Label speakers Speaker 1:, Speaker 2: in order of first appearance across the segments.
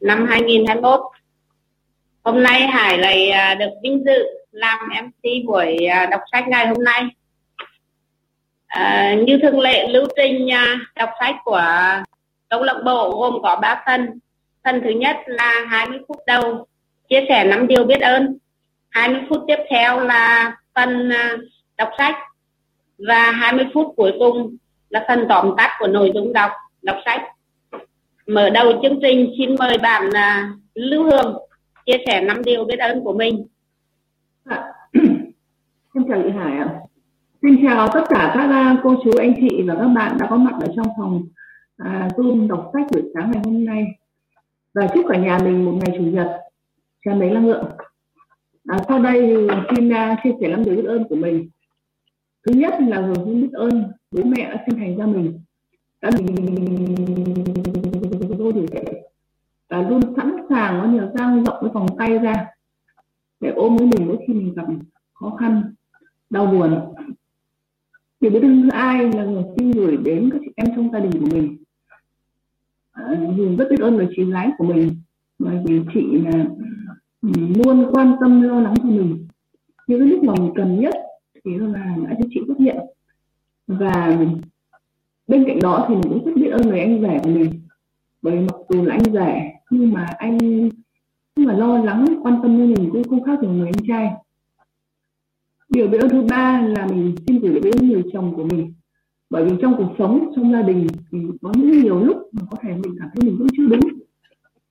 Speaker 1: năm 2021. Hôm nay Hải lại à, được vinh dự làm MC buổi à, đọc sách ngày hôm nay. À, như thường lệ lưu trình à, đọc sách của câu lạc bộ gồm có 3 phần. Phần thứ nhất là 20 phút đầu chia sẻ năm điều biết ơn. 20 phút tiếp theo là phần đọc sách và 20 phút cuối cùng là phần tóm tắt của nội dung đọc đọc sách mở đầu chương trình xin mời bạn là Lưu Hương chia sẻ năm điều biết ơn của mình. Dạ.
Speaker 2: À, xin chào chị Hải ạ. Xin chào tất cả các à, cô chú anh chị và các bạn đã có mặt ở trong phòng à, Zoom đọc sách buổi sáng ngày hôm nay. Và chúc cả nhà mình một ngày chủ nhật. Tràn đầy năng lượng. À, sau đây xin uh, chia sẻ năm điều biết ơn của mình. Thứ nhất là hưởng biết ơn bố mẹ đã sinh thành ra mình. Đã mình và luôn sẵn sàng có nhiều dang rộng cái vòng tay ra. Để ôm với mình mỗi khi mình gặp khó khăn đau buồn. Thì biết ơn thứ ai là người xin gửi đến các chị em trong gia đình của mình. À, mình rất biết ơn người chị gái của mình bởi vì chị là ừ, luôn quan tâm lo lắng cho mình. Những cái lúc mà mình cần nhất thì là đã cho chị xuất hiện. Và bên cạnh đó thì mình cũng rất biết ơn người anh rể của mình. Bởi mặc dù là anh rể nhưng mà anh nhưng mà lo lắng quan tâm như mình cũng không khác gì người anh trai. Điều biết ơn thứ ba là mình xin gửi biết ơn người chồng của mình. Bởi vì trong cuộc sống trong gia đình thì có những nhiều lúc mà có thể mình cảm thấy mình cũng chưa đúng.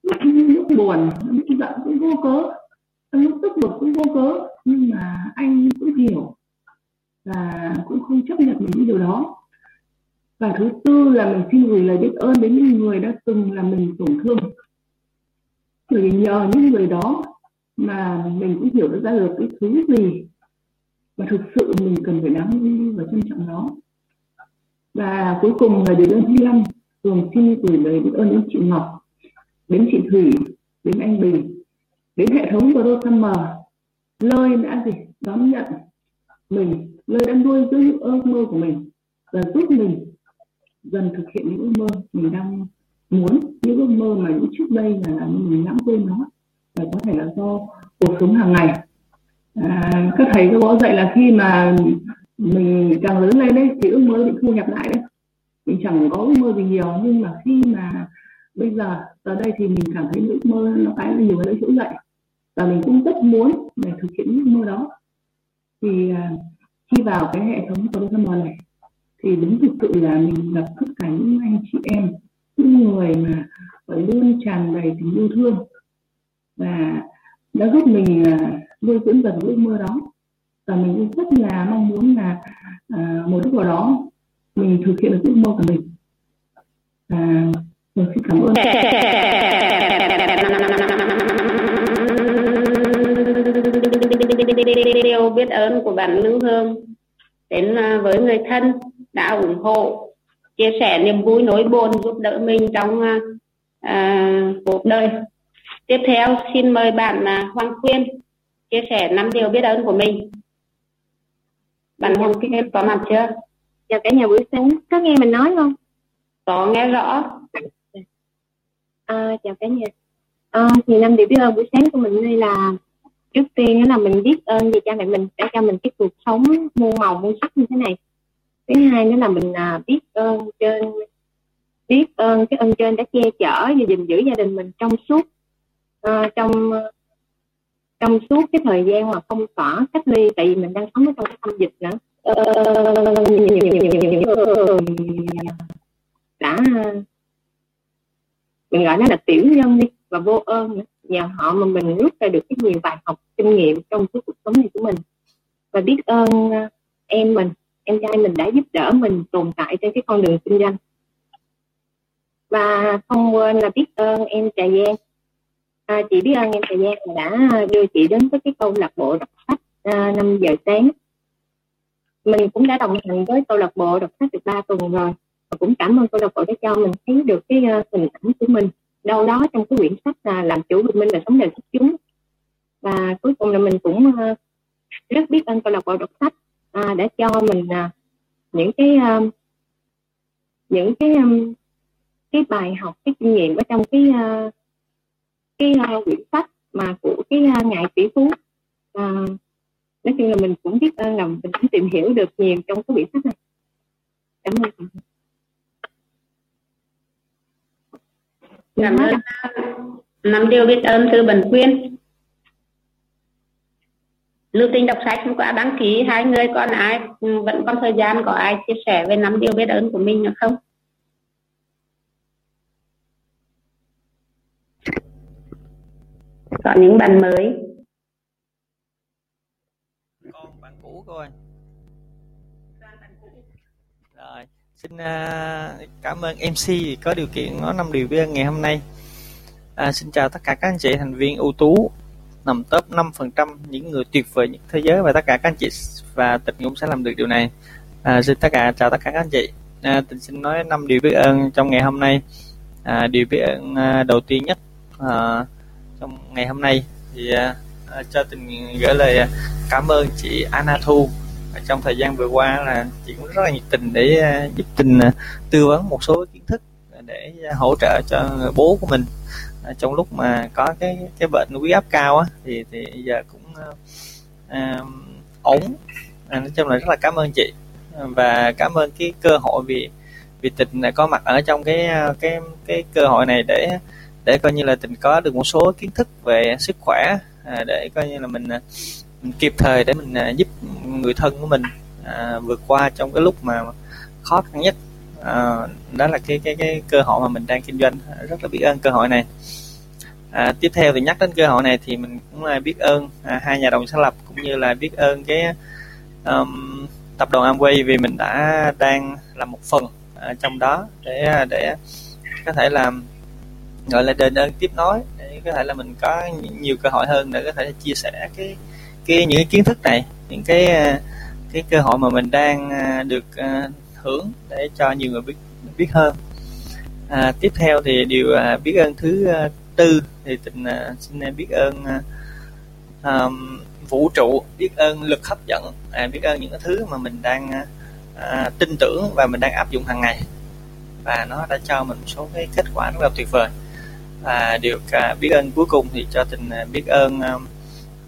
Speaker 2: Lúc, lúc buồn lúc giận cũng vô cớ. Lúc tức bực cũng vô cớ. Nhưng mà anh cũng hiểu và cũng không chấp nhận những điều đó. Và thứ tư là mình xin gửi lời biết ơn đến những người đã từng làm mình tổn thương thì nhờ những người đó mà mình cũng hiểu được ra được cái thứ gì và thực sự mình cần phải lắng nghe và trân trọng nó. Và cuối cùng là điều ơn thứ năm, thường xin gửi lời biết ơn đến chị Ngọc, đến chị Thủy, đến anh Bình, đến hệ thống của Pro mờ lời đã gì? Đón nhận mình, lời đã nuôi dưỡng những ước mơ của mình và giúp mình dần thực hiện những ước mơ mình đang muốn. Những ước mơ mà những trước đây là, là mình lãng quên nó và có thể là do cuộc sống hàng ngày. À, các thầy có dạy là khi mà mình càng lớn lên đấy thì ước mơ bị thu hẹp lại đấy mình chẳng có ước mơ gì nhiều nhưng mà khi mà bây giờ giờ đây thì mình cảm thấy ước mơ nó cái là nhiều hơn chỗ dậy và mình cũng rất muốn để thực hiện ước mơ đó. Thì à, khi vào cái hệ thống Program này thì đúng thực sự là mình gặp tất cả những anh chị em những người mà luôn tràn đầy tình yêu thương và đã giúp mình à, nuôi dưỡng dần ước mơ đó. Và mình cũng rất là mong muốn là à, một lúc nào đó mình thực hiện được ước mơ của mình. Và mình xin cảm ơn.
Speaker 1: Điều biết ơn của bạn Lưu Hương đến à, với người thân đã ủng hộ chia sẻ niềm vui nỗi buồn giúp đỡ mình trong uh, cuộc đời. Tiếp theo xin mời bạn uh, Hoàng Quyên chia sẻ năm điều biết ơn của mình. Bạn Hoàng Quyên có mặt chưa?
Speaker 3: Chào cả nhà buổi sáng. Có nghe mình nói không?
Speaker 1: Có nghe rõ.
Speaker 3: À, chào cả nhà. À, thì năm điều biết ơn buổi sáng của mình đây là trước tiên là mình biết ơn vì cha mẹ mình đã cho mình cái cuộc sống muôn màu muôn sắc như thế này thứ hai nữa là mình à, biết ơn trên biết ơn cái ơn trên đã che chở và gìn giữ gia đình mình trong suốt uh, trong ờ, trong suốt cái thời gian mà không tỏa cách ly tại vì mình đang sống ở trong cái tâm dịch nữa. Ờ, đã mình gọi nó là tiểu nhân đi và vô ơn nữa. Nhờ họ mà mình rút ra được cái nhiều bài học kinh nghiệm trong suốt cuộc sống này của mình. Và biết ơn em mình em trai mình đã giúp đỡ mình tồn tại trên cái con đường kinh doanh. Và không quên là biết ơn em trà giang. À, chị biết ơn em trà giang đã đưa chị đến với cái câu lạc bộ đọc sách à, 5 giờ sáng. Mình cũng đã đồng hành với câu lạc bộ đọc sách được 3 tuần rồi và cũng cảm ơn câu lạc bộ đã cho mình thấy được cái uh, hình ảnh của mình. Đâu đó trong cái quyển sách là làm chủ được mình là sống đời xuất chúng. Và cuối cùng là mình cũng uh, rất biết ơn câu lạc bộ đọc sách à, đã cho mình à, những cái à, những cái à, cái bài học cái kinh nghiệm ở trong cái à,
Speaker 4: cái à, quyển sách mà của cái à, ngài tỷ phú. À, nói chung là mình cũng biết ơn là mình cũng tìm hiểu được nhiều trong cái quyển sách này. Cảm ơn
Speaker 1: cảm ơn. Năm điều biết ơn từ Bần Quyên lưu tình đọc sách qua đăng ký hai người còn ai? Vẫn còn thời gian có ai chia sẻ về năm điều biết ơn của mình nữa không? Có những bạn mới.
Speaker 5: Con bạn cũ ơi rồi xin uh, cảm ơn MC có điều kiện có năm điều biết ơn ngày hôm nay. À, xin chào tất cả các anh chị thành viên ưu tú nằm top 5% những người tuyệt vời nhất thế giới và tất cả các anh chị và tình cũng sẽ làm được điều này. À, xin tất cả chào tất cả các anh chị. À, tình xin nói năm điều biết ơn trong ngày hôm nay. À, điều biết ơn à, đầu tiên nhất à, trong ngày hôm nay thì à, à cho tình gửi lời à, cảm ơn chị Anna Thu. À, trong thời gian vừa qua là chị cũng rất là nhiệt tình để giúp tình tư vấn một số kiến thức để hỗ trợ cho bố của mình. Ờ, trong lúc mà có cái cái bệnh huyết áp cao á thì thì giờ cũng à, ổn. À, nói chung là rất là cảm ơn chị. Và cảm ơn cái cơ hội vì vì tình có mặt ở trong cái cái cái cơ hội này để để coi như là tình có được một số kiến thức về sức khỏe à, để coi như là mình, mình kịp thời để mình giúp người thân của mình à, vượt qua trong cái lúc mà khó khăn nhất à, đó là cái cái cái cơ hội mà mình đang kinh doanh. Rất là biết ơn cơ hội này. À, tiếp theo thì nhắc đến cơ hội này thì mình cũng là biết ơn à, hai nhà đồng sáng lập cũng như là biết ơn cái um, tập đoàn Amway vì mình đã đang là một phần à, trong đó để à, để có thể làm gọi là đền ơn tiếp nối để có thể là mình có nhiều cơ hội hơn để có thể chia sẻ cái cái những cái kiến thức này những cái à, cái cơ hội mà mình đang à, được hưởng để cho nhiều người biết biết hơn. À, tiếp theo thì điều à, biết ơn thứ à, tư thì tình à, xin à, biết ơn à, à, vũ trụ biết ơn lực hấp dẫn à, biết ơn những cái thứ mà mình đang à, à, tin tưởng và mình đang áp dụng hàng ngày. Và nó đã cho mình một số cái kết quả rất là tuyệt vời. Và điều à, biết ơn cuối cùng thì cho tình à, biết ơn à,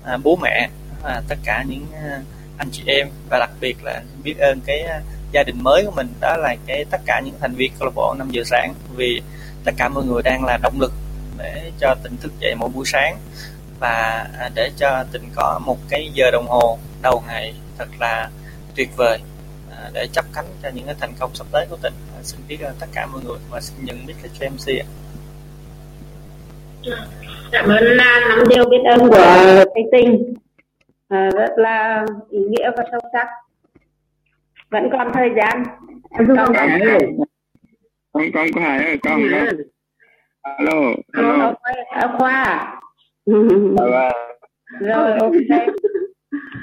Speaker 5: à bố mẹ và tất cả những à, anh chị em và đặc biệt là biết ơn cái gia đình mới của mình đó là cái tất cả những thành viên câu lạc bộ 5 giờ sáng. Vì tất cả mọi người đang là động lực để cho tình thức dậy mỗi buổi sáng và à, để cho tình có một cái giờ đồng hồ đầu ngày thật là tuyệt vời à, để chấp cánh cho những cái thành công sắp tới của tình à, xin biết ơn tất cả mọi người và xin nhận biết là cho MC ạ.
Speaker 1: Dạ, cảm ơn năm điều biết ơn của thầy tinh à, rất là ý nghĩa và sâu sắc vẫn còn thời gian.
Speaker 6: Em con con con con có hài ơi con con alo alo.
Speaker 1: ở khoa
Speaker 6: rồi
Speaker 1: rồi ok.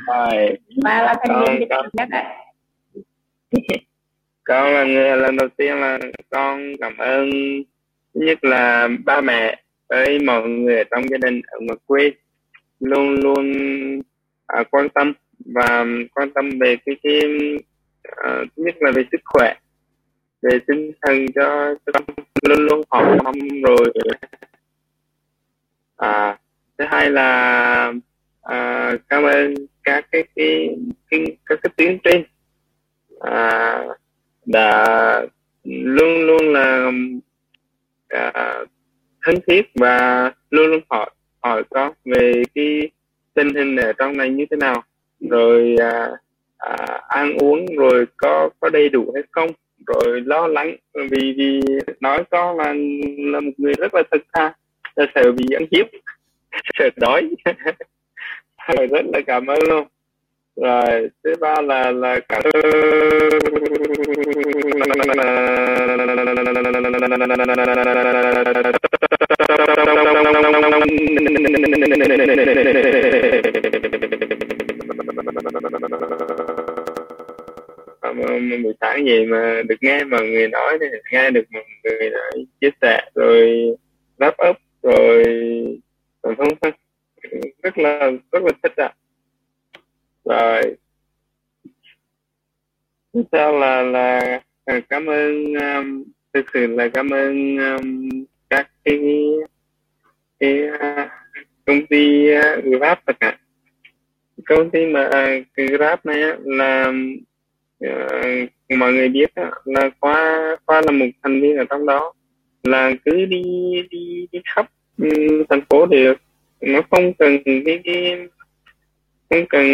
Speaker 6: Rồi.
Speaker 1: Ba là thành viên nhất ạ.
Speaker 6: Con là người lần đầu tiên là con cảm ơn thứ nhất là ba mẹ với mọi người trong gia đình ở ngoài quê luôn luôn à, quan tâm và quan tâm về cái cái uh, thứ nhất là về sức khỏe về tinh thần cho, cho luôn luôn học mong rồi. À thứ hai là à, cảm ơn các cái cái cái các cái tuyến trên. À, đã luôn luôn là à, thân thiết và luôn luôn hỏi hỏi con về cái tình hình ở trong này như thế nào. Rồi à, à, ăn uống rồi có có đầy đủ hay không rồi lo lắng vì vì nói con là là một người rất là thật thà là sợ bị ăn hiếp sợ đói rồi rất là cảm ơn luôn rồi thứ ba là là cảm ơn Ờ, buổi sáng gì mà được nghe mà người nói thì nghe được một người nói chia sẻ rồi wrap up rồi còn không rất là rất là thích ạ. À. rồi sao là là à, cảm ơn um, thực sự là cảm ơn um, các cái cái uh, công ty uh, Grab tất cả. Công ty mà uh, Grab này là Dạ, mọi người biết là khoa khoa là một thành viên ở trong đó. Là cứ đi đi đi khắp ừ, thành phố được nó không cần cái, cái không cần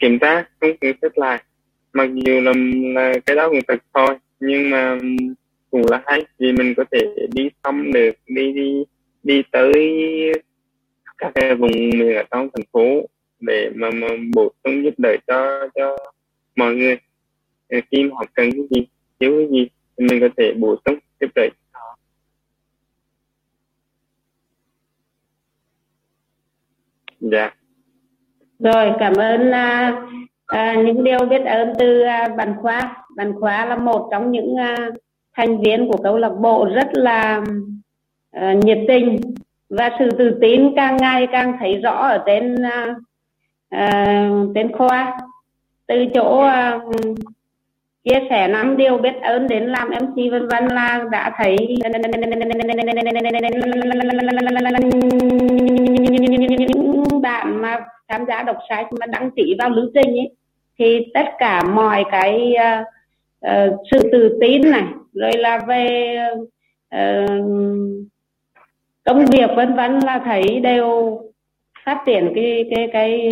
Speaker 6: kiểm tra không cần xếp lại. Mặc dù là, là cái đó cũng thật thôi nhưng mà cũng là hay vì mình có thể đi thăm được đi đi đi tới các cái vùng miền ở trong thành phố để mà, mà bổ sung giúp đỡ cho cho mọi người. Ờ, khi mà họ cần cái gì thiếu cái gì thì mình có thể bổ sung tiếp đỡ dạ.
Speaker 1: Rồi cảm ơn à, à, những điều biết ơn từ à, bạn khóa bạn khóa là một trong những à, thành viên của câu lạc bộ rất là à, nhiệt tình. Và sự tự tin càng ngày càng thấy rõ ở trên à, à, trên khoa. Từ chỗ à, chia sẻ năm điều biết ơn đến làm MC vân vân là đã thấy. Bạn mà tham gia đọc sách mà đăng ký vào lưu trình ấy thì tất cả mọi cái uh, uh, sự tự tin này rồi là về uh, công việc vân vân là thấy đều phát triển cái cái cái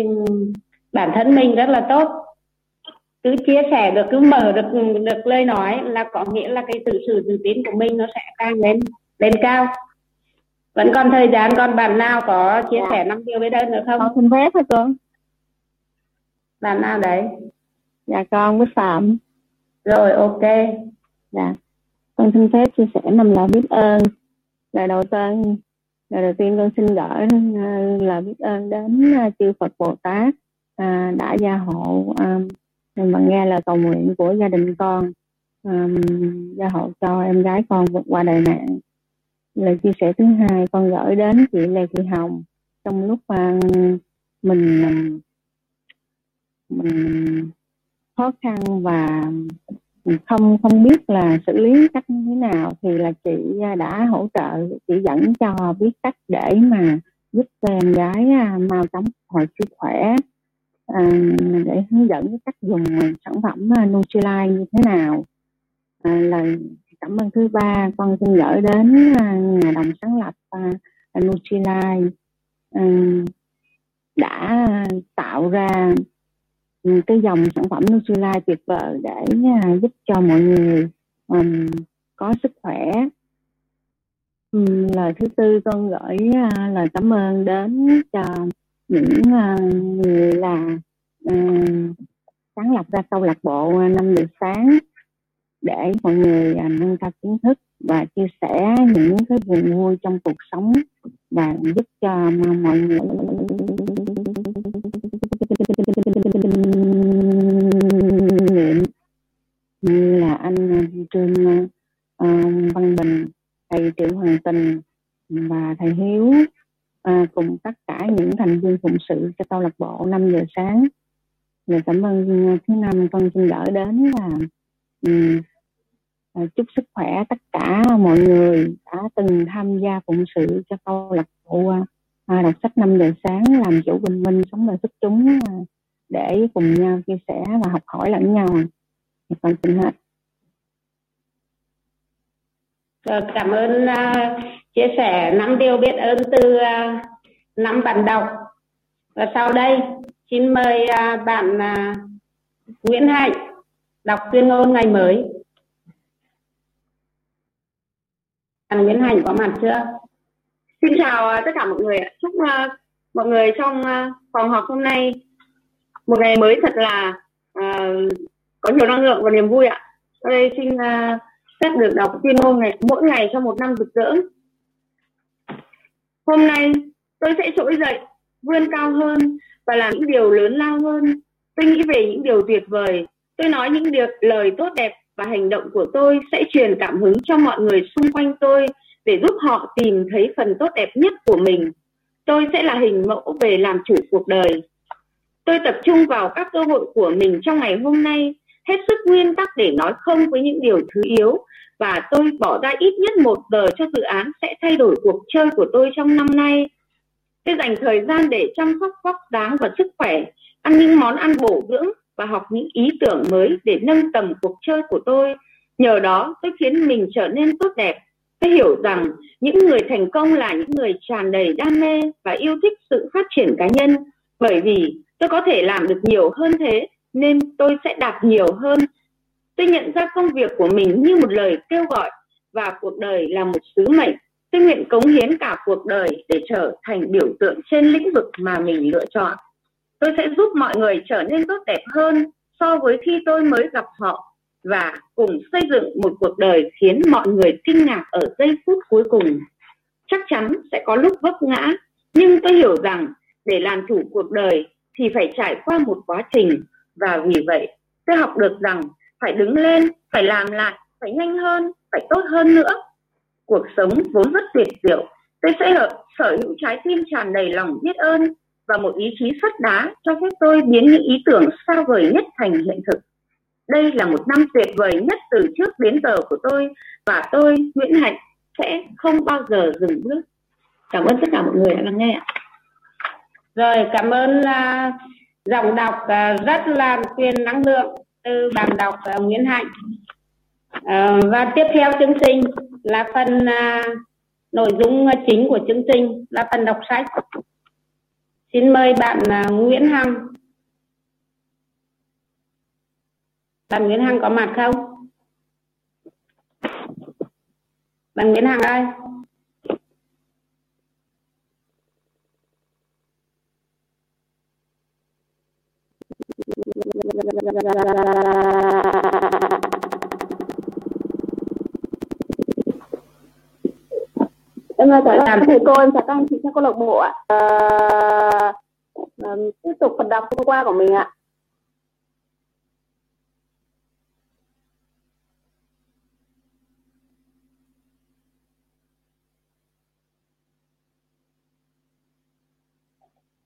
Speaker 1: bản thân mình rất là tốt cứ chia sẻ được cứ mở được được lời nói là có nghĩa là cái tự sự tự tin của mình nó sẽ càng lên lên cao. Vẫn còn thời gian còn bạn nào có chia sẻ năm điều với đây nữa không?
Speaker 7: Con xin phép hả cô?
Speaker 1: Bạn nào đấy?
Speaker 7: Dạ con với phạm.
Speaker 1: Rồi ok.
Speaker 7: Dạ. Con xin phép chia sẻ năm lời biết ơn. Lời đầu tiên lời đầu tiên con xin gửi uh, lời biết ơn đến uh, chư Phật Bồ Tát uh, đã gia hộ nhưng mà nghe lời cầu nguyện của gia đình con um, gia hộ cho em gái con vượt qua đại nạn. Lời chia sẻ thứ hai con gửi đến chị Lê Thị Hồng. Trong lúc mà mình mình khó khăn và không không biết là xử lý cách như thế nào thì là chị à, đã hỗ trợ chị dẫn cho biết cách để mà giúp cho em gái à, mau chóng hồi sức khỏe à, để hướng dẫn cách dùng sản phẩm ờ, Nutrilite như thế nào. Ờ, à, lời cảm ơn thứ ba con xin gửi đến à, nhà đồng sáng lập uh, Nutrilite à, đã tạo ra cái dòng sản phẩm Nutrilite tuyệt vời để giúp cho mọi người um, có sức khỏe. Um, lời thứ tư con gửi uh, lời cảm ơn đến cho những uh, ờ, người là uh, sáng lập ra câu lạc bộ ờ, năm giờ sáng để mọi người nâng cao kiến thức và chia sẻ những cái buồn vui trong cuộc sống và giúp cho mọi người nghiệm như là anh Trương uh, Văn Bình, thầy Triệu Hoàng Tình và thầy Hiếu à, cùng tất cả những thành viên phụng sự cho câu lạc bộ 5 giờ sáng. Và cảm ơn à, thứ năm con xin gửi đến là um, chúc sức khỏe tất cả mọi người đã từng tham gia phụng sự cho câu lạc bộ à, à đọc sách 5 giờ sáng làm chủ bình minh sống đời xuất chúng à, để cùng nhau chia sẻ và học hỏi lẫn nhau con xin hết
Speaker 1: cảm ơn uh, chia sẻ năm điều biết ơn từ à, năm bạn đọc và sau đây xin mời à, bạn à, Nguyễn Hạnh đọc tuyên ngôn ngày mới Anh Nguyễn Hạnh có mặt chưa?
Speaker 7: Xin chào tất cả mọi người. Chúc mọi người trong phòng họp hôm nay một ngày mới thật là uh, có nhiều năng lượng và niềm vui ạ. Ở đây xin uh, phép được đọc tuyên ngôn ngày mỗi ngày trong một năm rực rỡ. Hôm nay tôi sẽ trỗi dậy, vươn cao hơn và làm những điều lớn lao hơn. Tôi nghĩ về những điều tuyệt vời. Tôi nói những điều lời tốt đẹp và hành động của tôi sẽ truyền cảm hứng cho mọi người xung quanh tôi để giúp họ tìm thấy phần tốt đẹp nhất của mình. Tôi sẽ là hình mẫu về làm chủ cuộc đời. Tôi tập trung vào các cơ hội của mình trong ngày hôm nay
Speaker 8: hết sức nguyên tắc để nói không với những điều thứ yếu và tôi bỏ ra ít nhất một giờ cho dự án sẽ thay đổi cuộc chơi của tôi trong năm nay. Tôi dành thời gian để chăm sóc vóc dáng và sức khỏe, ăn những món ăn bổ dưỡng và học những ý tưởng mới để nâng tầm cuộc chơi của tôi. Nhờ đó, tôi khiến mình trở nên tốt đẹp. Tôi hiểu rằng những người thành công là những người tràn đầy đam mê và yêu thích sự phát triển cá nhân bởi vì tôi có thể làm được nhiều hơn thế nên tôi sẽ đạt nhiều hơn tôi nhận ra công việc của mình như một lời kêu gọi và cuộc đời là một sứ mệnh. Tôi nguyện cống hiến cả cuộc đời để trở thành biểu tượng trên lĩnh vực mà mình lựa chọn. Tôi sẽ giúp mọi người trở nên tốt đẹp hơn so với khi tôi mới gặp họ và cùng xây dựng một cuộc đời khiến mọi người kinh ngạc ở giây phút cuối cùng. Chắc chắn sẽ có lúc vấp ngã, nhưng tôi hiểu rằng để làm chủ cuộc đời thì phải trải qua một quá trình và vì vậy tôi học được rằng phải đứng lên phải làm lại phải nhanh hơn phải tốt hơn nữa. Cuộc sống vốn rất tuyệt diệu. Tôi sẽ hợp, sở hữu trái tim tràn đầy lòng biết ơn và một ý chí sắt đá cho phép tôi biến những ý tưởng xa vời nhất thành hiện thực. Đây là một năm tuyệt vời nhất từ trước đến giờ của tôi và tôi nguyễn hạnh sẽ không bao giờ dừng bước. Cảm ơn tất cả mọi người đã lắng nghe ạ.
Speaker 1: Rồi cảm ơn uh, giọng đọc uh, rất là truyền năng lượng từ bạn đọc uh, Nguyễn Hạnh. Uh, và tiếp theo chương trình là phần uh, nội dung chính của chương trình là phần đọc sách. Xin mời bạn uh, Nguyễn Hằng. Bạn Nguyễn Hằng có mặt không? Bạn Nguyễn Hằng ơi.
Speaker 9: Em chào các thầy cô, em chào các anh chị trong câu lạc bộ ạ. À, à, tiếp tục phần đọc hôm qua của mình ạ.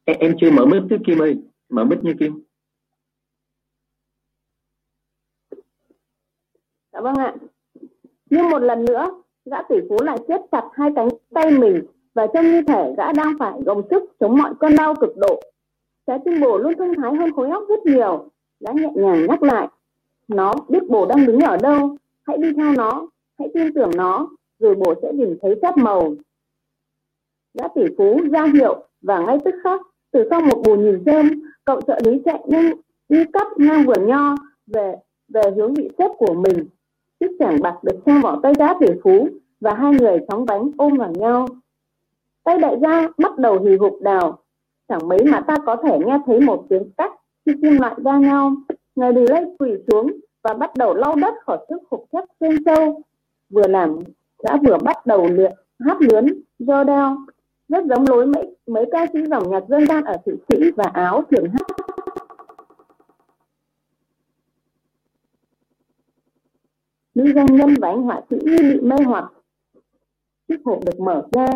Speaker 10: em chưa mở mic trước Kim ơi, mở mic như Kim.
Speaker 9: Dạ vâng ạ. Nhưng một lần nữa, gã tỷ phú lại siết chặt hai cánh tay mình và trông như thể gã đang phải gồng sức chống mọi cơn đau cực độ. Trái tim bồ luôn thông thái hơn khối óc rất nhiều. Gã nhẹ nhàng nhắc lại. Nó biết bồ đang đứng ở đâu. Hãy đi theo nó. Hãy tin tưởng nó. Rồi bồ sẽ nhìn thấy phép màu. Gã tỷ phú ra hiệu và ngay tức khắc từ sau một bù nhìn xem cậu trợ lý chạy nhanh đi cắp ngang vườn nho về về hướng vị xếp của mình chiếc chàng bạc được treo vào tay gã tỷ phú và hai người chóng bánh ôm vào nhau. Tay đại gia bắt đầu hì hục đào. Chẳng mấy mà ta có thể nghe thấy một tiếng cắt khi kim loại va nhau. Người đi lấy quỳ xuống và bắt đầu lau đất khỏi chiếc phục thép xuyên sâu vừa làm, đã vừa bắt đầu luyện, hát lớn do đeo rất giống lối mấy mấy ca sĩ dòng nhạc dân gian ở thụy sĩ và áo thường hát. Nữ doanh nhân và anh họa sĩ như bị mê hoặc. Chiếc hộp được mở ra,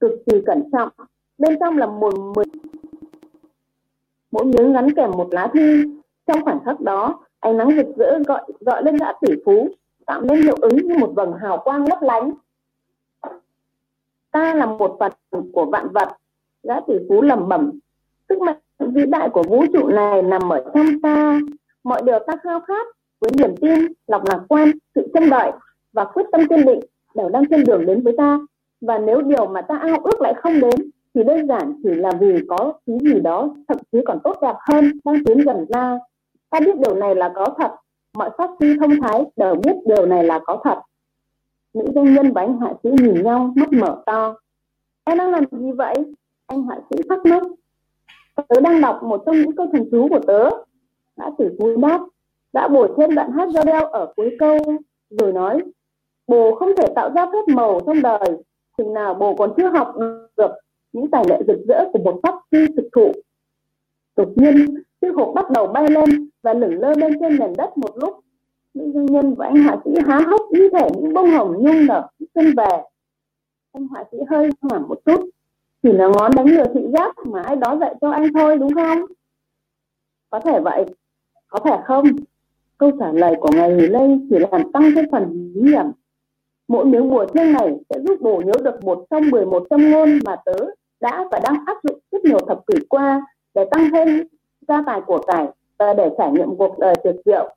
Speaker 9: cực kỳ cẩn trọng. Bên trong là một mười mỗi miếng gắn kèm một lá thư. Trong khoảnh khắc đó, ánh nắng rực rỡ gọi gọi lên gã tỷ phú, tạo nên hiệu ứng như một vầng hào quang lấp lánh. Ta là một vật của vạn vật. Gã tỷ phú lẩm bẩm. Sức mạnh vĩ đại của vũ trụ này nằm ở trong ta. Mọi điều ta khao khát với niềm tin, lòng lạc quan, sự trông đợi và quyết tâm kiên định đều đang trên đường đến với ta. Và nếu điều mà ta ao ước lại không đến, thì đơn giản chỉ là vì có thứ gì đó thậm chí còn tốt đẹp hơn đang tiến gần ta ta biết điều này là có thật. Mọi pháp sư thông thái đều biết điều này là có thật. Nữ doanh nhân và anh họa sĩ nhìn nhau, mắt mở to. Em đang làm gì vậy? Anh họa sĩ thắc mắc tớ đang đọc một trong những câu thần chú của tớ. Đã tử vui đáp đã bổ thêm đoạn hát do đeo ở cuối câu, rồi nói, bồ không thể tạo ra phép màu trong đời, chừng nào bồ còn chưa học được những tài lệ rực rỡ của một pháp sư thực thụ. Đột nhiên, chiếc hộp bắt đầu bay lên và lửng lơ lên trên nền đất một lúc. Nữ doanh nhân và anh họa sĩ há hốc như thể những bông hồng nhung nở xuân về anh họa sĩ hơi hoảng một chút. Chỉ là ngón đánh lừa thị giác mà ai đó dạy cho anh thôi, đúng không? Có thể vậy. Có thể không? Câu trả lời của ngài Lê chỉ làm tăng thêm phần bí hiểm mỗi miếng bùa thiêng này sẽ giúp bổ nhớ được một trong 11 châm ngôn mà tớ đã và đang áp dụng rất nhiều thập kỷ qua để tăng thêm gia tài của cải và để trải nghiệm cuộc đời tuyệt diệu.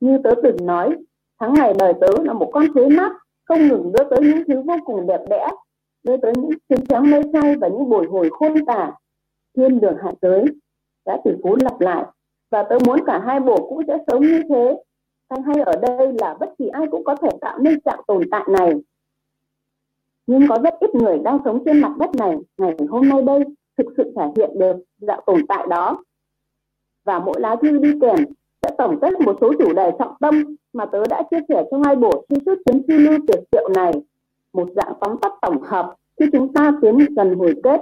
Speaker 9: Như tớ từng nói, tháng ngày đời tớ là một con thú mắt không ngừng đưa tới những thứ vô cùng đẹp đẽ, đưa tới những chiến thắng mây say và những bồi hồi khôn tả. Thiên đường hạ giới đã tỷ phú lặp lại và tớ muốn cả hai bổ cũng sẽ sống như thế. Hay hay ở đây là bất kỳ ai cũng có thể tạo nên trạng tồn tại này. Nhưng có rất ít người đang sống trên mặt đất này. Ngày hôm nay đây thực sự thể hiện được dạng tồn tại đó. Và mỗi lá thư đi kèm sẽ tổng kết một số chủ đề trọng tâm mà tớ đã chia sẻ trong hai bộ chi suốt chuyến phiêu lưu tuyệt diệu này. Một dạng tóm tắt tổng hợp khi chúng ta tiến gần hồi kết.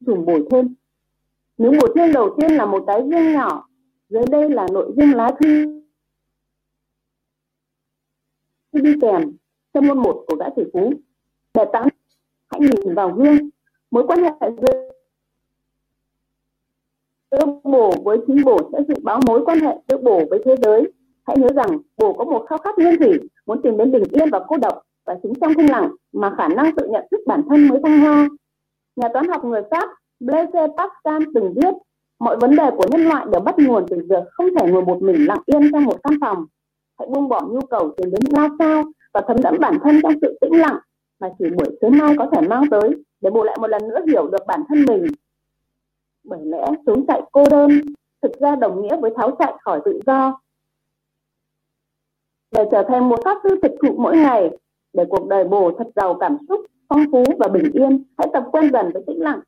Speaker 9: Dùng bồi thêm nếu bổ thêm đầu tiên là một cái riêng nhỏ, dưới đây là nội dung lá thư. Đi kèm, trong môn một của gã tỷ phú. Để tặng hãy nhìn vào gương, mối quan hệ giữa giữa bổ với chính bổ sẽ dự báo mối quan hệ giữa bổ với thế giới. Hãy nhớ rằng, bổ có một khao khát nguyên thủy, muốn tìm đến bình yên và cô độc và chính trong thinh lặng, mà khả năng tự nhận thức bản thân mới thăng hoa. Nhà toán học người pháp Blaise Pascal từng viết, mọi vấn đề của nhân loại đều bắt nguồn từ việc không thể ngồi một mình lặng yên trong một căn phòng. Hãy buông bỏ nhu cầu tìm đến ra sao và thấm đẫm bản thân trong sự tĩnh lặng mà chỉ buổi sớm mai có thể mang tới để bù lại một lần nữa hiểu được bản thân mình. Bởi lẽ trốn chạy cô đơn thực ra đồng nghĩa với tháo chạy khỏi tự do. Để trở thành một pháp sư thực thụ mỗi ngày, để cuộc đời bồ thật giàu cảm xúc, phong phú và bình yên, hãy tập quen dần với tĩnh lặng.